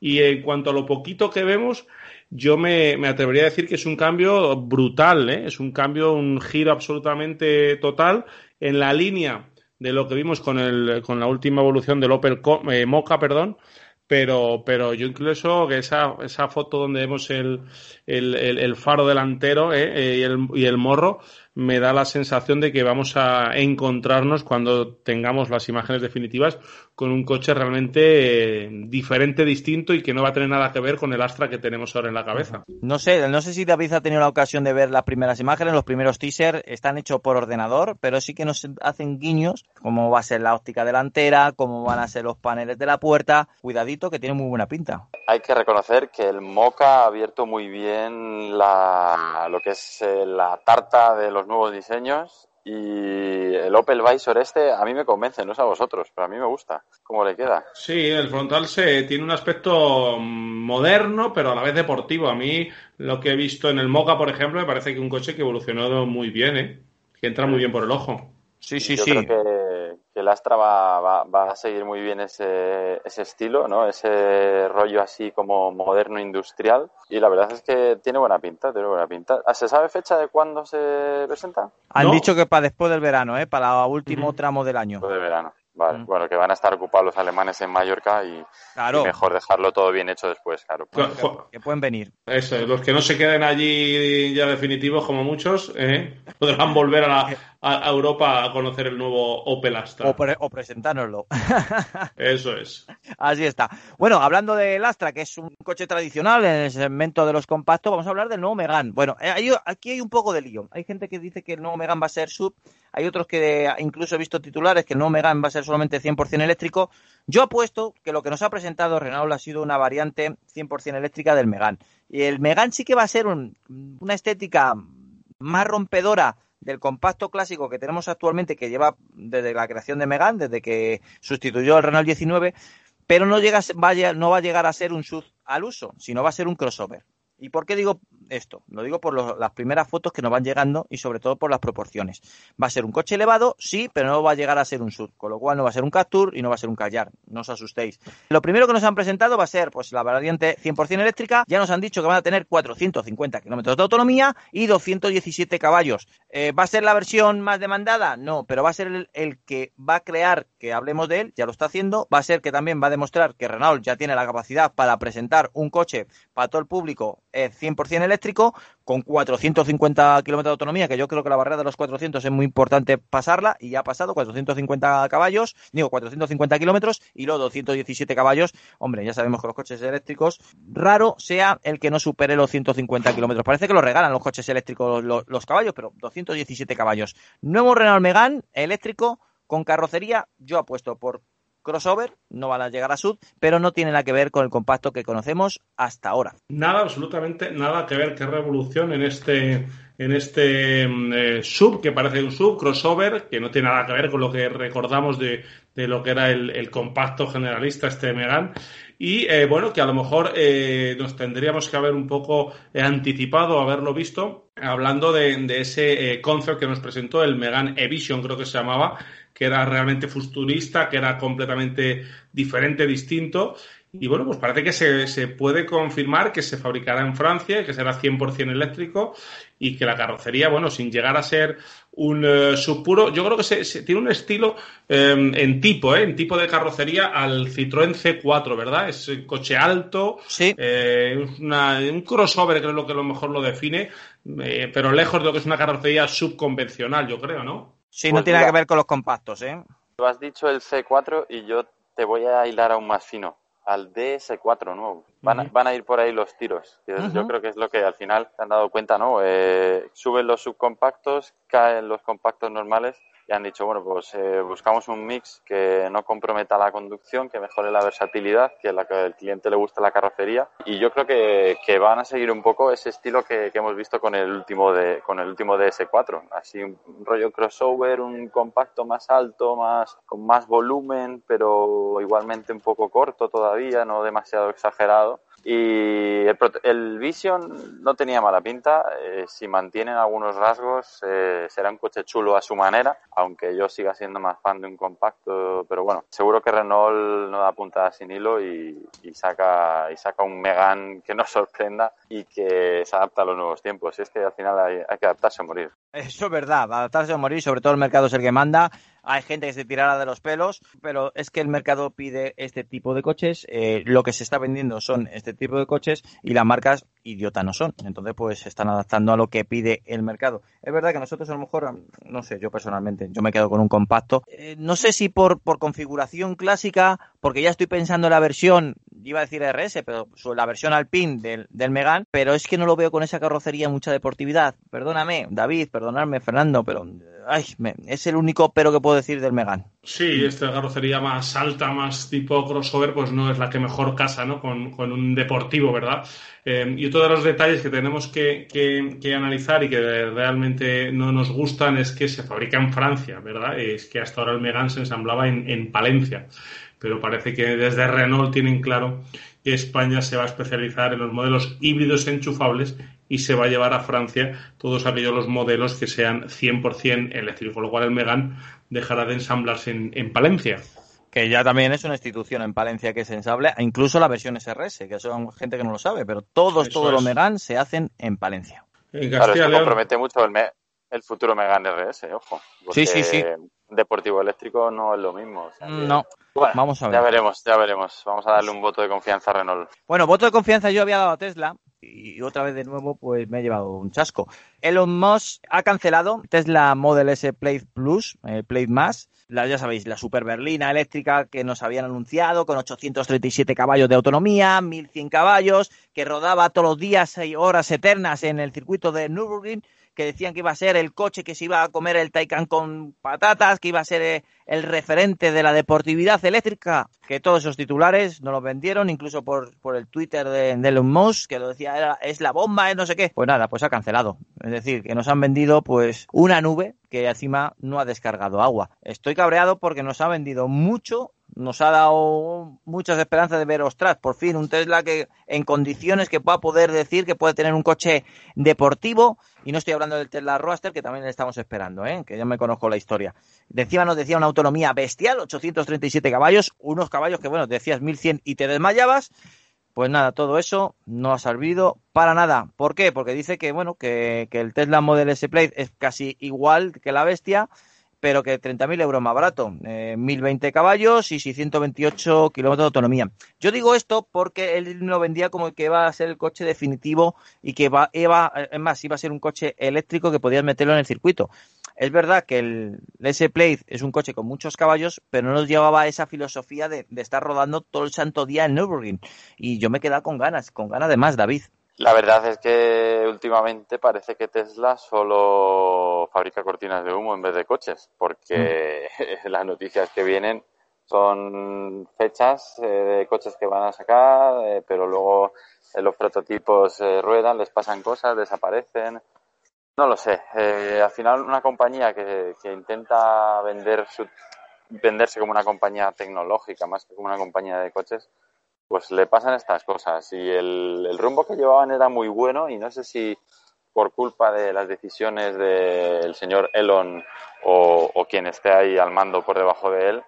Y en cuanto a lo poquito que vemos, yo me, atrevería a decir que es un cambio brutal, ¿eh? es un cambio, un giro absolutamente total en la línea de lo que vimos con, el, con la última evolución del Opel eh, Mocha, perdón, pero, pero yo incluso que esa, esa foto donde vemos el, el, faro delantero ¿eh? el, y el morro, me da la sensación de que vamos a encontrarnos cuando tengamos las imágenes definitivas con un coche realmente eh, diferente, distinto y que no va a tener nada que ver con el Astra que tenemos ahora en la cabeza. No sé, no sé si David ha tenido la ocasión de ver las primeras imágenes, los primeros teasers están hechos por ordenador, pero sí que nos hacen guiños, cómo va a ser la óptica delantera, cómo van a ser los paneles de la puerta, cuidadito que tiene muy buena pinta. Hay que reconocer que el Mocha ha abierto muy bien la, lo que es eh, la tarta de los nuevos diseños y el Opel Visor este a mí me convence, no es a vosotros, pero a mí me gusta. ¿Cómo le queda? Sí, el frontal se tiene un aspecto moderno, pero a la vez deportivo. A mí lo que he visto en el Mocha, por ejemplo, me parece que un coche que evolucionó muy bien, ¿eh? que entra muy bien por el ojo. Sí, sí, Yo sí. Creo que, que el Astra va, va, va, a seguir muy bien ese, ese estilo, ¿no? Ese rollo así como moderno industrial. Y la verdad es que tiene buena pinta, tiene buena pinta. ¿Se sabe fecha de cuándo se presenta? Han ¿No? dicho que para después del verano, ¿eh? Para el último uh -huh. tramo del año. Después del verano. Vale, mm. bueno, que van a estar ocupados los alemanes en Mallorca y, claro. y, mejor dejarlo todo bien hecho después, claro. Que, que pueden venir. Eso, los que no se queden allí ya definitivos, como muchos, ¿eh? podrán volver a, la, a, Europa a conocer el nuevo Opel Astra. O, pre o presentárnoslo. Eso es. Así está. Bueno, hablando del Astra, que es un coche tradicional en el segmento de los compactos, vamos a hablar del nuevo Megan. Bueno, eh, hay, aquí hay un poco de lío. Hay gente que dice que el nuevo Megan va a ser sub, hay otros que incluso he visto titulares que el nuevo Megan va a ser solamente 100% eléctrico. Yo apuesto que lo que nos ha presentado Renault ha sido una variante 100% eléctrica del Megan. Y el Megan sí que va a ser un, una estética más rompedora del compacto clásico que tenemos actualmente, que lleva desde la creación de Megan, desde que sustituyó al Renault 19, pero no, llega, no va a llegar a ser un SUV al uso, sino va a ser un crossover. ¿Y por qué digo esto? Lo digo por las primeras fotos que nos van llegando y sobre todo por las proporciones. Va a ser un coche elevado, sí, pero no va a llegar a ser un sub, con lo cual no va a ser un Captur y no va a ser un Callar, no os asustéis. Lo primero que nos han presentado va a ser pues la variante 100% eléctrica, ya nos han dicho que van a tener 450 kilómetros de autonomía y 217 caballos. Eh, ¿Va a ser la versión más demandada? No, pero va a ser el, que va a crear que hablemos de él, ya lo está haciendo, va a ser que también va a demostrar que Renault ya tiene la capacidad para presentar un coche para todo el público 100% eléctrico, con 450 kilómetros de autonomía, que yo creo que la barrera de los 400 es muy importante pasarla, y ya ha pasado 450 caballos, digo 450 kilómetros, y luego 217 caballos. Hombre, ya sabemos que los coches eléctricos, raro sea el que no supere los 150 kilómetros. Parece que lo regalan los coches eléctricos los, los caballos, pero 217 caballos. Nuevo Renault Megane eléctrico con carrocería, yo apuesto por crossover, no van a llegar a sud, pero no tiene nada que ver con el compacto que conocemos hasta ahora. Nada, absolutamente nada que ver, qué revolución en este en este mm, eh, sub, que parece un sub, crossover, que no tiene nada que ver con lo que recordamos de, lo que era el, compacto generalista, este Megan. Y eh, bueno, que a lo mejor eh, nos tendríamos que haber un poco anticipado, haberlo visto, hablando de, de ese concept que nos presentó el Megan Evision, creo que se llamaba, que era realmente futurista, que era completamente diferente, distinto. Y bueno, pues parece que se, puede confirmar que se fabricará en Francia que será 100% eléctrico y que la carrocería, bueno, sin llegar a ser un uh, subpuro, yo creo que se, tiene un estilo em, en tipo, ¿eh? en tipo de carrocería al Citroën C4, ¿verdad? Es un coche alto, sí. Eh, un crossover creo que a lo mejor lo define, eh, pero lejos de lo que es una carrocería subconvencional, yo creo, ¿no? Sí, no pues tiene que ver con los compactos, ¿eh? Tú has dicho el C4 y yo te voy a hilar aún más fino, al DS4 nuevo. Van, a, van a ir por ahí los tiros. Yo creo que es lo que al final se han dado cuenta, ¿no? Eh, suben los subcompactos, caen los compactos normales y han dicho, bueno, pues eh, buscamos un mix que no comprometa la conducción, que mejore la versatilidad, que la que al cliente le guste la carrocería. Y yo creo que, que van a seguir un poco ese estilo que, que, hemos visto con el último de con el último DS4. Así un rollo crossover, un compacto más alto, más con más volumen, pero igualmente un poco corto todavía, no demasiado exagerado. Y el, Vision no tenía mala pinta. Eh, si mantienen algunos rasgos, eh, será un coche chulo a su manera, aunque yo siga siendo más fan de un compacto. Pero bueno, seguro que Renault no da puntada sin hilo y, saca, y saca un Megan que nos sorprenda y que se adapta a los nuevos tiempos. Y es que al final hay, hay que adaptarse a morir. Eso es verdad, adaptarse a morir, sobre todo el mercado es el que manda hay gente que se tirará de los pelos, pero es que el mercado pide este tipo de coches, eh, lo que se está vendiendo son este tipo de coches y las marcas idiota no son. Entonces, pues se están adaptando a lo que pide el mercado. Es verdad que nosotros a lo mejor, no sé, yo personalmente, yo me quedo con un compacto. Eh, no sé si por, por configuración clásica, porque ya estoy pensando en la versión, iba a decir RS, pero la versión Alpine del, del Megan, pero es que no lo veo con esa carrocería mucha deportividad. Perdóname, David, perdonadme, Fernando, pero ay, es el único pero que puedo decir del Megan. Sí, esta carrocería más alta, más tipo crossover, pues no es la que mejor casa, ¿no? Con, un deportivo, ¿verdad? Eh, y otro de los detalles que tenemos que, analizar y que realmente no nos gustan es que se fabrica en Francia, ¿verdad? Es que hasta ahora el Megan se ensamblaba en, en Palencia pero parece que desde Renault tienen claro que España se va a especializar en los modelos híbridos enchufables y se va a llevar a Francia todos aquellos los modelos que sean 100% eléctricos, con lo cual el Megan dejará de ensamblarse en, Palencia. Que ya también es una institución en Palencia que se ensambla, incluso la versión SRS, que son gente que no lo sabe, pero todos, todos los Megan se hacen en Palencia. En claro, esto compromete mucho el, el futuro Megan RS, ojo. Sí, sí, sí. Deportivo eléctrico no es lo mismo. no. vamos a ver. Ya veremos, ya veremos. Vamos a darle un voto de confianza a Renault. Bueno, voto de confianza yo había dado a Tesla y otra vez de nuevo pues me ha llevado un chasco. Elon Musk ha cancelado Tesla Model S Plate Plus, eh, Plate Más, la, ya sabéis, la super berlina eléctrica que nos habían anunciado con 837 caballos de autonomía, 1100 caballos, que rodaba todos los días 6 horas eternas en el circuito de Nürburgring que decían que iba a ser el coche que se iba a comer el Taycan con patatas, que iba a ser eh, el referente de la deportividad eléctrica, que todos esos titulares no los vendieron, incluso por, por el Twitter de, Elon Musk, que lo decía, era, es la bomba, es no sé qué. Pues nada, pues ha cancelado. Es decir, que nos han vendido pues una nube que encima no ha descargado agua. Estoy cabreado porque nos ha vendido mucho nos ha dado muchas esperanzas de ver, ostras, por fin un Tesla que en condiciones que pueda poder decir que puede tener un coche deportivo, y no estoy hablando del Tesla Roadster, que también estamos esperando, ¿eh? que ya me conozco la historia. De encima nos decía una autonomía bestial, 837 caballos, unos caballos que, bueno, decías 1100 y te desmayabas, pues nada, todo eso no ha servido para nada. ¿Por qué? Porque dice que, bueno, que, que el Tesla Model S Plate es casi igual que la bestia, pero que 30.000 euros más barato, eh, 1.020 caballos y 628 kilómetros de autonomía. Yo digo esto porque él lo vendía como que iba a ser el coche definitivo y que va, iba, es más, iba a ser un coche eléctrico que podías meterlo en el circuito. Es verdad que el S-Plate es un coche con muchos caballos, pero no nos llevaba esa filosofía de, estar rodando todo el santo día en Nürburgring. Y yo me he quedado con ganas, con ganas de más, David. La verdad es que últimamente parece que Tesla solo fabrica cortinas de humo en vez de coches, porque mm. las noticias que vienen son fechas eh, de coches que van a sacar, eh, pero luego eh, los prototipos eh, ruedan, les pasan cosas, desaparecen. No lo sé. Eh, al final, una compañía que, que intenta vender su, venderse como una compañía tecnológica más que como una compañía de coches, pues le pasan estas cosas. Y el, el, rumbo que llevaban era muy bueno y no sé si por culpa de las decisiones del señor Elon o, quien esté ahí al mando por debajo de él,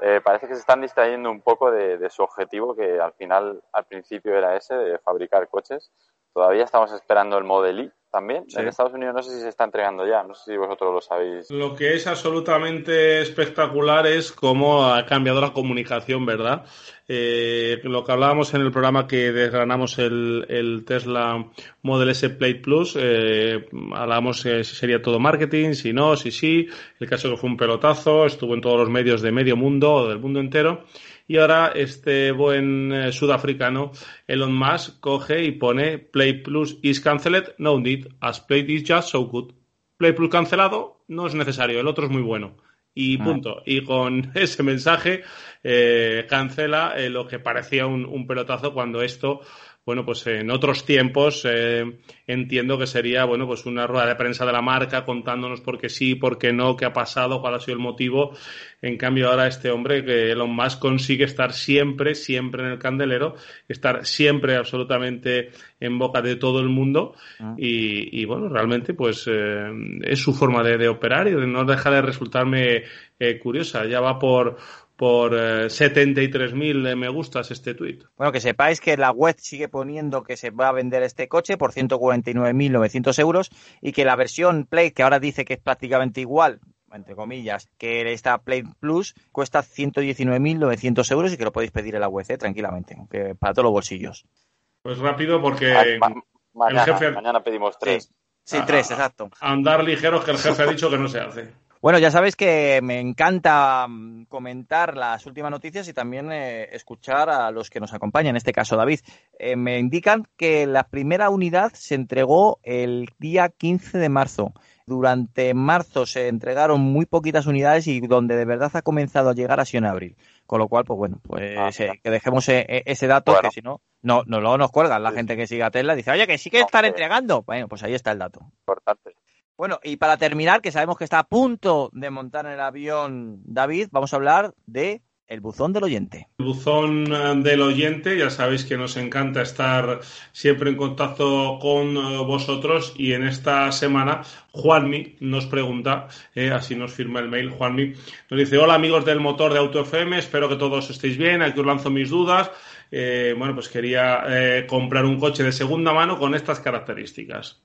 eh, parece que se están distrayendo un poco de, de, su objetivo, que al final, al principio era ese, de fabricar coches. Todavía estamos esperando el Model I, también. Sí. En Estados Unidos no sé si se está entregando ya, no sé si vosotros lo sabéis. Lo que es absolutamente espectacular es cómo ha cambiado la comunicación, ¿verdad? Eh, lo que hablábamos en el programa que desgranamos el, el Tesla Model S Plate Plus, eh, hablábamos si sería todo marketing, si no, si sí. El caso que fue un pelotazo, estuvo en todos los medios de medio mundo, del mundo entero. Y ahora este buen eh, sudafricano Elon Musk coge y pone Play Plus is cancelled, no need, as Play is just so good. Play Plus cancelado, no es necesario, el otro es muy bueno. Y punto. Ah. Y con ese mensaje eh, cancela eh, lo que parecía un, un pelotazo cuando esto bueno, pues en otros tiempos eh, entiendo que sería, bueno, pues una rueda de prensa de la marca contándonos por qué sí, por qué no, qué ha pasado, cuál ha sido el motivo. En cambio ahora este hombre, que Elon Musk consigue estar siempre, siempre en el candelero, estar siempre absolutamente en boca de todo el mundo ah. y, y, bueno, realmente pues eh, es su forma de, de, operar y no deja de resultarme eh, curiosa. Ya va por por eh, 73.000 me gustas este tuit. Bueno, que sepáis que la web sigue poniendo que se va a vender este coche por 149.900 euros y que la versión Play, que ahora dice que es prácticamente igual, entre comillas, que esta Play Plus cuesta 119.900 euros y que lo podéis pedir en la web ¿eh? tranquilamente, aunque para todos los bolsillos. Pues rápido porque ma mañana, el jefe... mañana pedimos tres. Sí, sí tres, exacto. Andar ligeros que el jefe ha dicho que no se hace. Bueno, ya sabéis que me encanta mm, comentar las últimas noticias y también eh, escuchar a los que nos acompañan, en este caso David. Eh, me indican que la primera unidad se entregó el día 15 de marzo. Durante marzo se entregaron muy poquitas unidades y donde de verdad ha comenzado a llegar ha sido en abril. Con lo cual, pues bueno, pues ah, eh, que dejemos eh, ese dato, bueno. que si no, no, no luego nos cuelgan la sí. gente que sigue a Tesla. Dice, oye, que sí que están entregando. Bueno, pues ahí está el dato. Importante. Bueno, y para terminar, que sabemos que está a punto de montar en el avión David, vamos a hablar de el buzón del oyente. El buzón eh, del oyente, ya sabéis que nos encanta estar siempre en contacto con eh, vosotros y en esta semana Juanmi nos pregunta, eh, así nos firma el mail, Juanmi nos dice, hola amigos del motor de Auto FM, espero que todos estéis bien, aquí os lanzo mis dudas. Eh, bueno, pues quería eh, comprar un coche de segunda mano con estas características.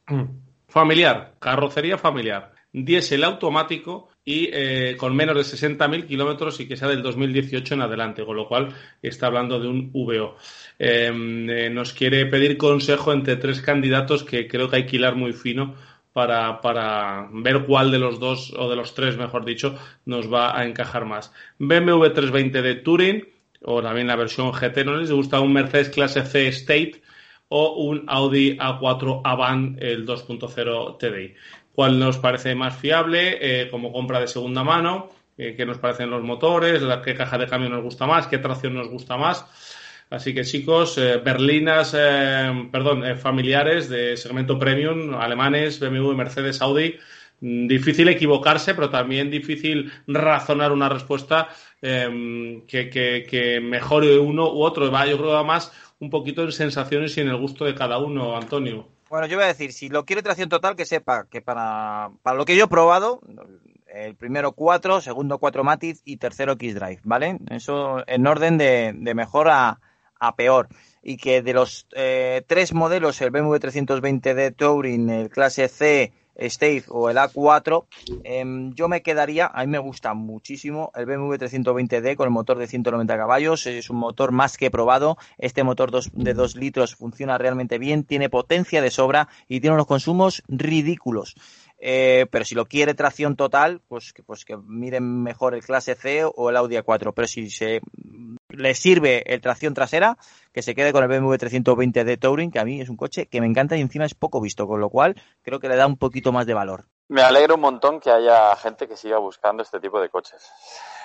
Familiar, carrocería familiar, diésel automático y eh, con menos de 60.000 kilómetros y que sea del 2018 en adelante, con lo cual está hablando de un VO. Eh, eh, nos quiere pedir consejo entre tres candidatos que creo que hay que hilar muy fino para, para, ver cuál de los dos, o de los tres, mejor dicho, nos va a encajar más. BMW 320 de Touring, o también la versión GT, no les gusta un Mercedes clase C State, o un Audi A4 Avant el 2.0 TDI. ¿Cuál nos parece más fiable eh, como compra de segunda mano? Eh, ¿Qué nos parecen los motores? La, ¿Qué caja de cambio nos gusta más? ¿Qué tracción nos gusta más? Así que chicos, eh, berlinas, eh, perdón, familiares de segmento premium, alemanes, BMW, Mercedes, Audi, mm, difícil equivocarse, pero también difícil razonar una respuesta em, que, que, mejore uno u otro. Va, yo creo que va más un poquito en sensaciones y en el gusto de cada uno, Antonio. Bueno, yo voy a decir, si lo quiere tracción total, que sepa que para, para lo que yo he probado, el primero 4, segundo 4 Matiz y tercero X-Drive, ¿vale? Eso en orden de, mejor a, peor. Y que de los eh, tres modelos, el BMW 320D Touring, el clase C, Stave o el A4, em, yo me quedaría, a mí me gusta muchísimo el BMW 320D con el motor de 190 caballos, es un motor más que probado, este motor de 2 litros funciona realmente bien, tiene potencia de sobra y tiene unos consumos ridículos. Eh, pero si lo quiere tracción total, pues que, pues que miren mejor el clase C o el Audi A4. Pero si se le sirve el tracción trasera, que se quede con el BMW 320D Touring, que a mí es un coche que me encanta y encima es poco visto, con lo cual creo que le da un poquito más de valor. Me alegro un montón que haya gente que siga buscando este tipo de coches,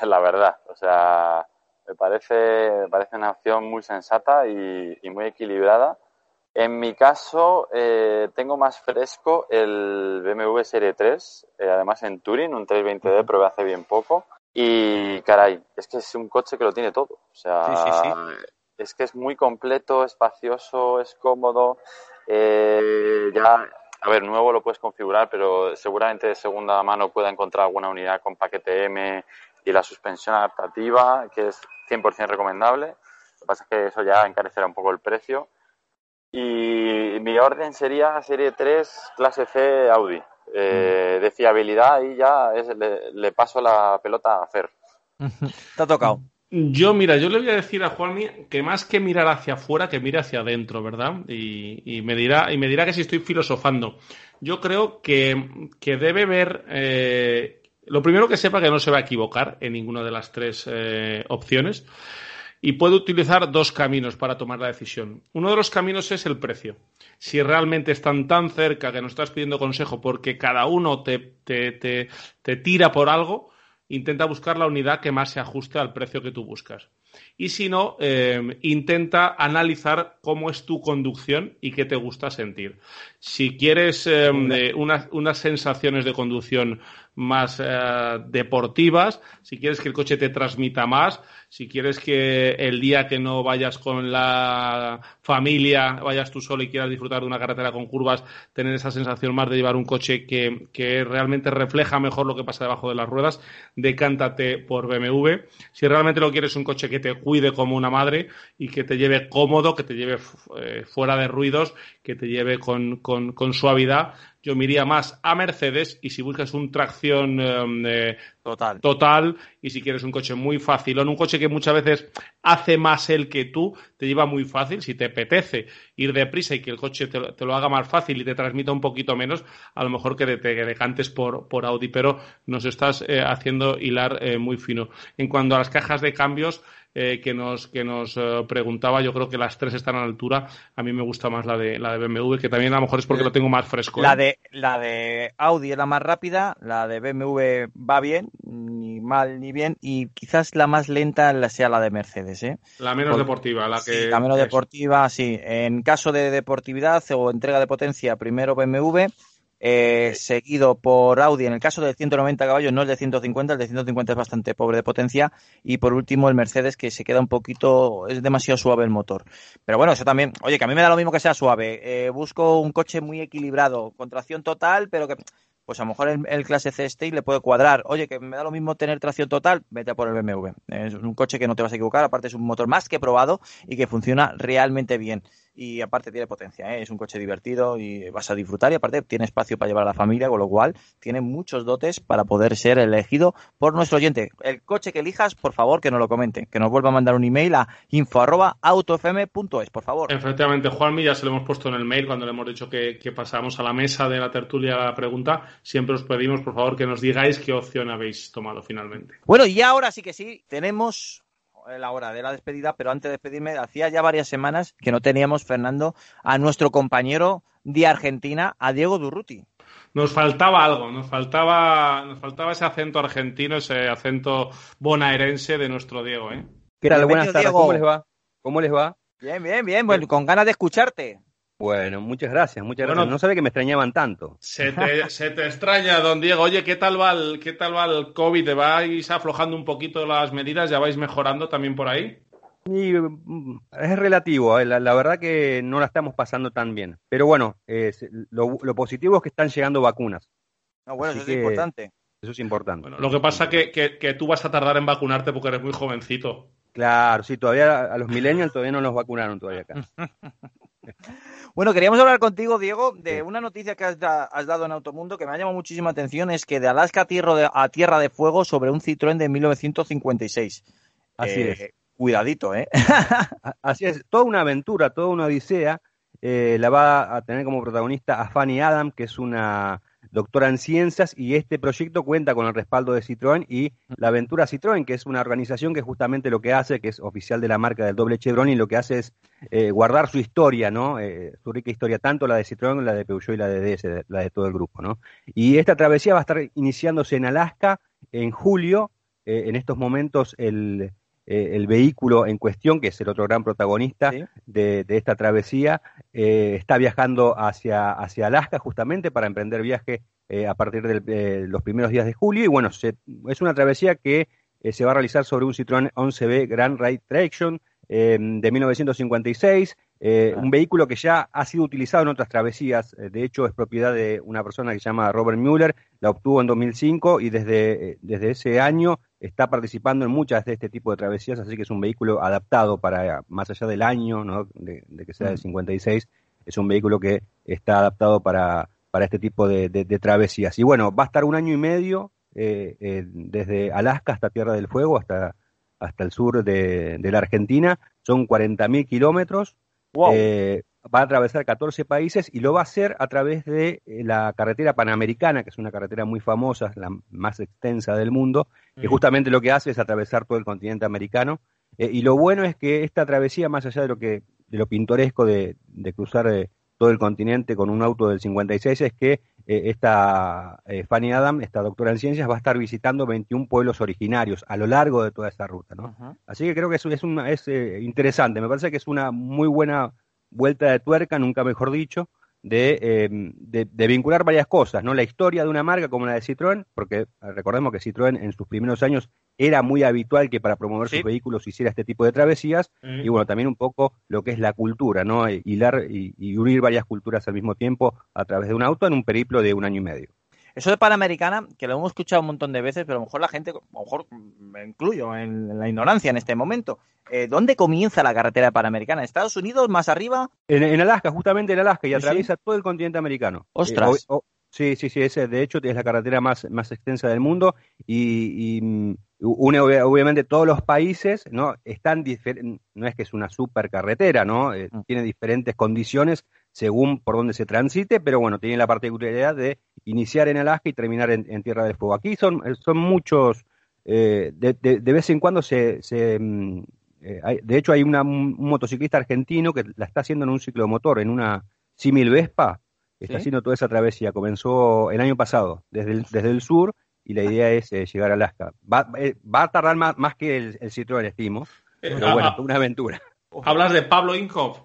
la verdad. O sea, me parece, me parece una opción muy sensata y muy equilibrada en mi caso, eh, tengo más fresco el BMW Serie 3, eh, además en Touring, un 320D, probé hace bien poco. Y caray, es que es un coche que lo tiene todo. O sea, es que es muy completo, espacioso, es cómodo. Eh, ya, a ver, nuevo lo puedes configurar, pero seguramente de segunda mano pueda encontrar alguna unidad con paquete M y la suspensión adaptativa, que es 100% recomendable. Lo que pasa es que eso ya encarecerá un poco el precio. Y mi orden sería Serie 3, clase C, Audi. Eh, de fiabilidad y ya le, paso la pelota a Fer. Te ha tocado. Yo, mira, yo le voy a decir a Juanmi que más que mirar hacia afuera, que mire hacia adentro, ¿verdad? Y, me, dirá, y me dirá que si estoy filosofando. Yo creo que, debe ver. Eh, lo primero que sepa que no se va a equivocar en ninguna de las tres eh, opciones y puede utilizar dos caminos para tomar la decisión. Uno de los caminos es el precio. Si realmente están tan cerca que nos estás pidiendo consejo porque cada uno te, te, te, tira por algo, intenta buscar la unidad que más se ajuste al precio que tú buscas. Y si no, eh, intenta analizar cómo es tu conducción y qué te gusta sentir. Si quieres eh, unas sensaciones de conducción más eh, deportivas, si quieres que el coche te transmita más, si quieres que el día que no vayas con la familia, vayas tú solo y quieras disfrutar de una carretera con curvas, tener esa sensación más de llevar un coche que, que realmente refleja mejor lo que pasa debajo de las ruedas, decántate por BMW. Si realmente lo quieres un coche que te cuide como una madre y que te lleve cómodo, que te lleve eh, fuera de ruidos, que te lleve con, con, con suavidad, yo me iría más a Mercedes y si buscas un tracción em, eh, total. total y si quieres un coche muy fácil o un coche que muchas veces hace más él que tú, te lleva muy fácil, si te apetece ir deprisa y que el coche te, lo haga más fácil y te transmita un poquito menos, a lo mejor que te, decantes por, por Audi, pero nos estás eh, haciendo hilar eh, muy fino. En cuanto a las cajas de cambios, eh, que nos, que nos eh, preguntaba. Yo creo que las tres están a la altura. A mí me gusta más la de, la de BMW, que también a lo mejor es porque lo tengo más fresco. La, ¿eh? de, la de Audi es la más rápida, la de BMW va bien, ni mal ni bien, y quizás la más lenta sea la de Mercedes. ¿eh? La menos deportiva, la que. la menos deportiva, sí. En caso de deportividad o entrega de potencia, primero BMW eh, seguido por Audi. En el caso del 190 caballos, no el de 150, el de 150 es bastante pobre de potencia. Y por último, el Mercedes, que se queda un poquito, es demasiado suave el motor. Pero bueno, eso también, oye, que a mí me da lo mismo que sea suave. Eh, busco un coche muy equilibrado, con tracción total, pero que pues a lo mejor el, clase C State le puede cuadrar. Oye, que me da lo mismo tener tracción total, vete a por el BMW. Es un coche que no te vas a equivocar, aparte es un motor más que probado y que funciona realmente bien y aparte tiene potencia, ¿eh? es un coche divertido y vas a disfrutar y aparte tiene espacio para llevar a la familia, con lo cual tiene muchos dotes para poder ser elegido por nuestro oyente. El coche que elijas, por favor, que nos lo comente, que nos vuelva a mandar un email a info@autofm.es, por favor. Efectivamente, Juanmi, ya se lo hemos puesto en el mail cuando le hemos dicho que, que pasamos a la mesa de la tertulia la pregunta. Siempre os pedimos, por favor, que nos digáis qué opción habéis tomado finalmente. Bueno, y ahora sí que sí, tenemos la hora de la despedida, pero antes de despedirme, hacía ya varias semanas que no teníamos, Fernando, a nuestro compañero de Argentina, a Diego Durruti. Nos faltaba algo, nos faltaba, nos faltaba ese acento argentino, ese acento bonaerense de nuestro Diego, ¿eh? ¿Qué tal? Buenas tardes, ¿cómo les va? ¿Cómo les va? Bien, bien, bien, bueno, con ganas de escucharte. Bueno, muchas gracias, muchas Bueno, gracias. No sabía que me extrañaban tanto. Se te, se te extraña, don Diego. Oye, ¿qué tal va el, qué tal va el COVID? ¿Vais aflojando un poquito las medidas? ¿Ya vais mejorando también por ahí? Y mm, es relativo, eh, la, la verdad que no la estamos pasando tan bien. Pero bueno, eh, lo, lo positivo es que están llegando vacunas. No, bueno, Así eso que- es importante. Eso es importante. Bueno, lo que pasa que, que, que tú vas a tardar en vacunarte porque eres muy jovencito. Claro, sí, todavía a los millennials todavía no los vacunaron todavía acá. Bueno, queríamos hablar contigo, Diego, de una noticia que has, da- has dado en Automundo que me ha llamado muchísima atención, es que de Alaska a Tierra de, a Tierra de Fuego sobre un Citroën de 1956. Así Eh, es. Cuidadito, ¿eh? Así es, toda una aventura, toda una odisea. eh, la va a tener como protagonista a Fanny Adam, que es una doctora en ciencias, y este proyecto cuenta con el respaldo de Citroën y la Aventura Citroën, que es una organización que justamente lo que hace, que es oficial de la marca del doble Chevron, y lo que hace es eh, guardar su historia, ¿no? Eh, su rica historia, tanto la de Citroën, la de Peugeot y la de DS, la de todo el grupo, ¿no? Y esta travesía va a estar iniciándose en Alaska en julio. eh, en estos momentos el, eh, el vehículo en cuestión, que es el otro gran protagonista Sí. de, de esta travesía, eh, está viajando hacia, hacia Alaska justamente para emprender viaje eh, a partir de los primeros días de julio. Y bueno, se- es una travesía que se va a realizar sobre un Citroën 11B Grand Ride Traction de 1956, eh, un vehículo que ya ha sido utilizado en otras travesías. eh, de hecho, es propiedad de una persona que se llama Robert Mueller, la obtuvo en 2005 y desde, eh, desde ese año está participando en muchas de este tipo de travesías, así que es un vehículo adaptado para, más allá del año, ¿no? de, de que sea del 56, es un vehículo que está adaptado para, para este tipo de, de- de travesías. Y bueno, va a estar un año y medio eh, eh, desde Alaska hasta Tierra del Fuego, hasta, hasta el sur de, de la Argentina. Son 40.000 kilómetros. Wow. Eh, va a atravesar 14 países y lo va a hacer a través de eh, la carretera panamericana, que es una carretera muy famosa, la más extensa del mundo, que justamente lo que hace es atravesar todo el continente americano. Eh, y lo bueno es que esta travesía, más allá de lo que de lo pintoresco de, de cruzar eh, todo el continente con un auto del 56, es que esta eh, Fanny Adam, esta doctora en ciencias, va a estar visitando 21 pueblos originarios a lo largo de toda esa ruta, ¿no? Así que creo que es, es, una, es eh, interesante, me parece que es una muy buena vuelta de tuerca, nunca mejor dicho, de, eh, de, de vincular varias cosas, ¿no? La historia de una marca como la de Citroën, porque eh, recordemos que Citroën en sus primeros años era muy habitual que para promover Sí. sus vehículos hiciera este tipo de travesías, y bueno, también un poco lo que es la cultura, ¿no? Hilar y, y unir varias culturas al mismo tiempo a través de un auto en un periplo de un año y medio. Eso de Panamericana, que lo hemos escuchado un montón de veces, pero a lo mejor la gente, a lo mejor me incluyo en la ignorancia en este momento. Eh, ¿Dónde comienza la carretera Panamericana? ¿En Estados Unidos? ¿Más arriba? En, en Alaska, justamente en Alaska, y Sí, atraviesa todo el continente americano. Ostras. Eh, o- o- sí, sí, sí, ese de hecho es la carretera más, más extensa del mundo y, y, mm, une obvia- obviamente todos los países, ¿no? Están no es que es una super carretera, ¿no? Eh, Mm. tiene diferentes condiciones según por dónde se transite, pero bueno, tiene la particularidad de iniciar en Alaska y terminar en, en Tierra del Fuego. Aquí son, eh, son muchos, eh, de, de- de vez en cuando se, se, mm, eh, hay- de hecho hay una- un motociclista argentino que la está haciendo en un ciclomotor, en una Simil Vespa, está Sí. haciendo toda esa travesía, comenzó el año pasado, desde el, desde el sur, y la idea es eh, llegar a Alaska. Va, eh, va a tardar más, más que el, el Citroën, estimo, pero bueno, ah, una aventura. Hablas de Pablo Inkov.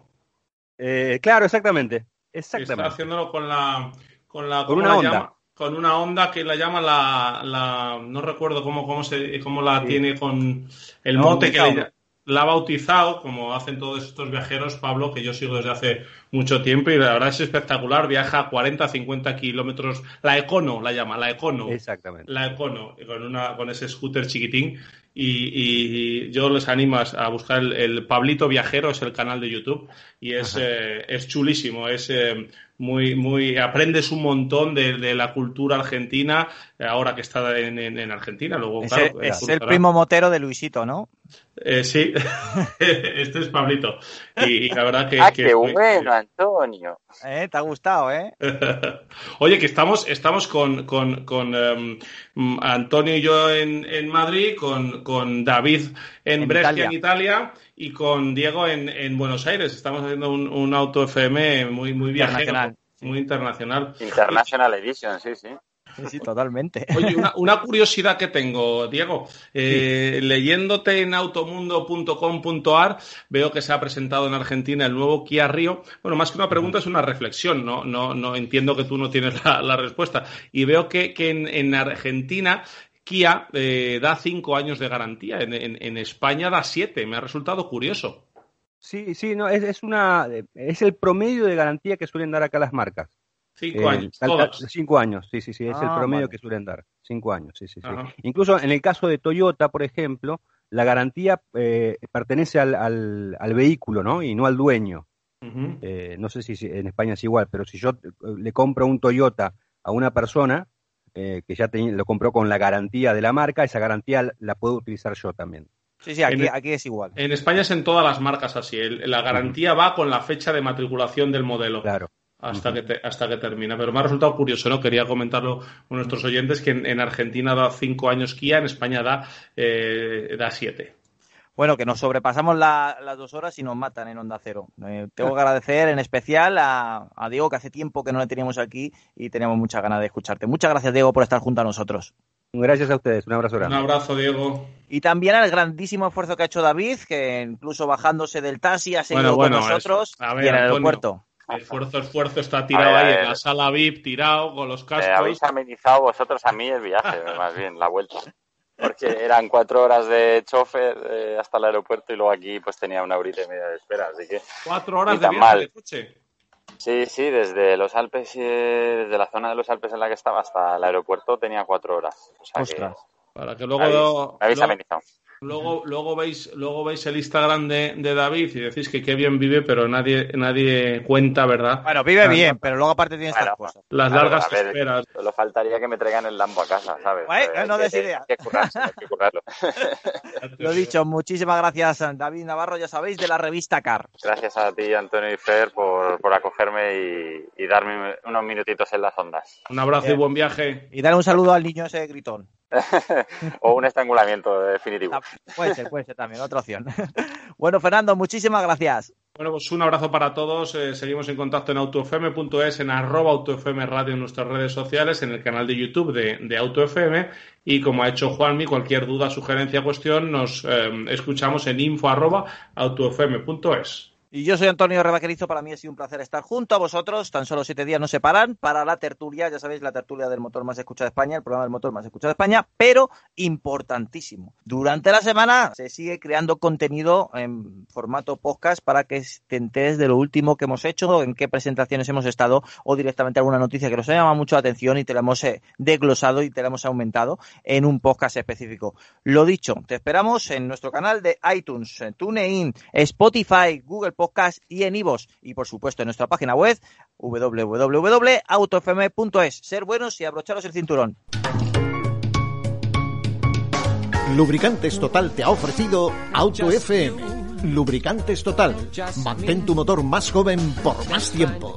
Eh, claro, exactamente, Está exactamente. haciéndolo con la. Con, la, Con ¿cómo una llama? Con una onda que la llama la. la no recuerdo cómo, cómo, se, cómo la Sí. tiene con el La mote que le- la ha bautizado, como hacen todos estos viajeros, Pablo, que yo sigo desde hace mucho tiempo y la verdad es espectacular. Viaja a 40, 50 kilómetros. La Econo la llama, la Econo. Exactamente. la Econo con una con ese scooter chiquitín y, y yo les animo a, a buscar el, el Pablito Viajero es el canal de YouTube y es, eh, es chulísimo es eh, muy muy aprendes un montón de, de la cultura argentina eh, ahora que está en, en- en Argentina luego Es, claro, el, es el primo motero de Luisito, ¿no? Eh, sí este es Pablito y, y la verdad que, ah, que qué muy- bueno, Antonio. ¿Eh? ¿Te ha gustado, eh? Oye, que estamos, estamos con, con, con em, Antonio y yo en, en Madrid, con, con David en, En Brescia, Italia. en Italia, y con Diego en, en Buenos Aires. Estamos haciendo un, un auto FM muy, muy viajero, Internacional, sí. muy internacional. International Edition, sí, sí. Sí, totalmente. Oye, una, curiosidad que tengo, Diego. Eh, leyéndote en automundo.com.ar, veo que se ha presentado en Argentina el nuevo Kia Río. Bueno, más que una pregunta, es una reflexión, ¿no? No, no entiendo que tú no tienes la, respuesta. Y veo que, en, Argentina Kia eh, da cinco años de garantía, en, España da siete. Me ha resultado curioso. Sí, sí, no, es, es, una, es el promedio de garantía que suelen dar acá las marcas. Cinco eh, años. Cinco años, sí, sí, sí, es el ah, promedio que suelen dar. Cinco años, sí, sí, sí. Incluso en el caso de Toyota, por ejemplo, la garantía eh, pertenece al, al, vehículo, ¿no? Y no al dueño. Eh, no sé si en España es igual, pero si yo le compro un Toyota a una persona que ya lo compró con la garantía de la marca, esa garantía la puedo utilizar yo también. Sí, sí, aquí, aquí, es igual. En España es en todas las marcas así. la garantía va con la fecha de matriculación del modelo. Claro hasta, que hasta que termina. Pero me ha resultado curioso, ¿no? Quería comentarlo con nuestros oyentes que en, Argentina da cinco años Kia, en España da, eh, da siete. Bueno, que nos sobrepasamos las dos horas y nos matan en Onda Cero. Eh, tengo que agradecer en especial a, Diego, que hace tiempo que no le teníamos aquí y teníamos muchas ganas de escucharte. Muchas gracias, Diego, por estar junto a nosotros. Gracias a ustedes, un abrazo grande. Un abrazo, Diego. Y también al grandísimo esfuerzo que ha hecho David, que incluso bajándose del taxi ha seguido con nosotros y en el aeropuerto. Esfuerzo, esfuerzo, está tirado ahí en la sala VIP, tirado con los cascos. Eh, habéis amenizado vosotros a mí el viaje, más bien, la vuelta. Porque eran cuatro horas de chofer eh, hasta el aeropuerto y luego aquí pues tenía una horita y media de espera, así que... ¿Cuatro horas de viaje de coche? Sí, sí, desde los Alpes, y desde la zona de los Alpes en la que estaba hasta el aeropuerto tenía cuatro horas. Ostras. Para que luego... Me habéis, amenizado. Luego, luego veis, luego veis el Instagram de, David y decís que qué bien vive, pero nadie, nadie cuenta, ¿verdad? Bueno, vive bien, pero luego aparte tiene estas cosas. Las largas esperas. Solo faltaría que me traigan el Lambo a casa, ¿sabes? Bueno, no des idea. Hay que currarlo, hay que currarlo. Lo dicho, muchísimas gracias, David Navarro, ya sabéis, de la revista CAR. Gracias a ti, Antonio y Fer, por, por acogerme y, darme unos minutitos en las ondas. Un abrazo y buen viaje. Y dar un saludo al niño ese gritón. o un estrangulamiento definitivo. Ah, puede ser, puede ser también, otra opción. bueno, Fernando, muchísimas gracias. Bueno, pues un abrazo para todos. Eh, seguimos en contacto en autofm.es, en arroba autofm radio en nuestras redes sociales, en el canal de YouTube de, de AutoFM. Y como ha hecho Juanmi, cualquier duda, sugerencia, cuestión, nos eh, escuchamos en info arroba autofm.es. Y yo soy Antonio Rebaquerizo, para mí ha sido un placer estar junto a vosotros, tan solo siete días nos separan para la tertulia, ya sabéis, la tertulia del motor más escuchado de España, el programa del motor más escuchado de España, pero importantísimo. Durante la semana se sigue creando contenido en formato podcast para que te enteres de lo último que hemos hecho, en qué presentaciones hemos estado o directamente alguna noticia que nos ha llamado mucho la atención y te la hemos eh, desglosado y te la hemos aumentado en un podcast específico. Lo dicho, te esperamos en nuestro canal de iTunes, TuneIn, Spotify, Google Podcast, podcast y en iVoox. Y por supuesto en nuestra página web www.autofm.es. Ser buenos y abrocharos el cinturón. Lubricantes Total te ha ofrecido Auto FM. Lubricantes Total. Mantén tu motor más joven por más tiempo.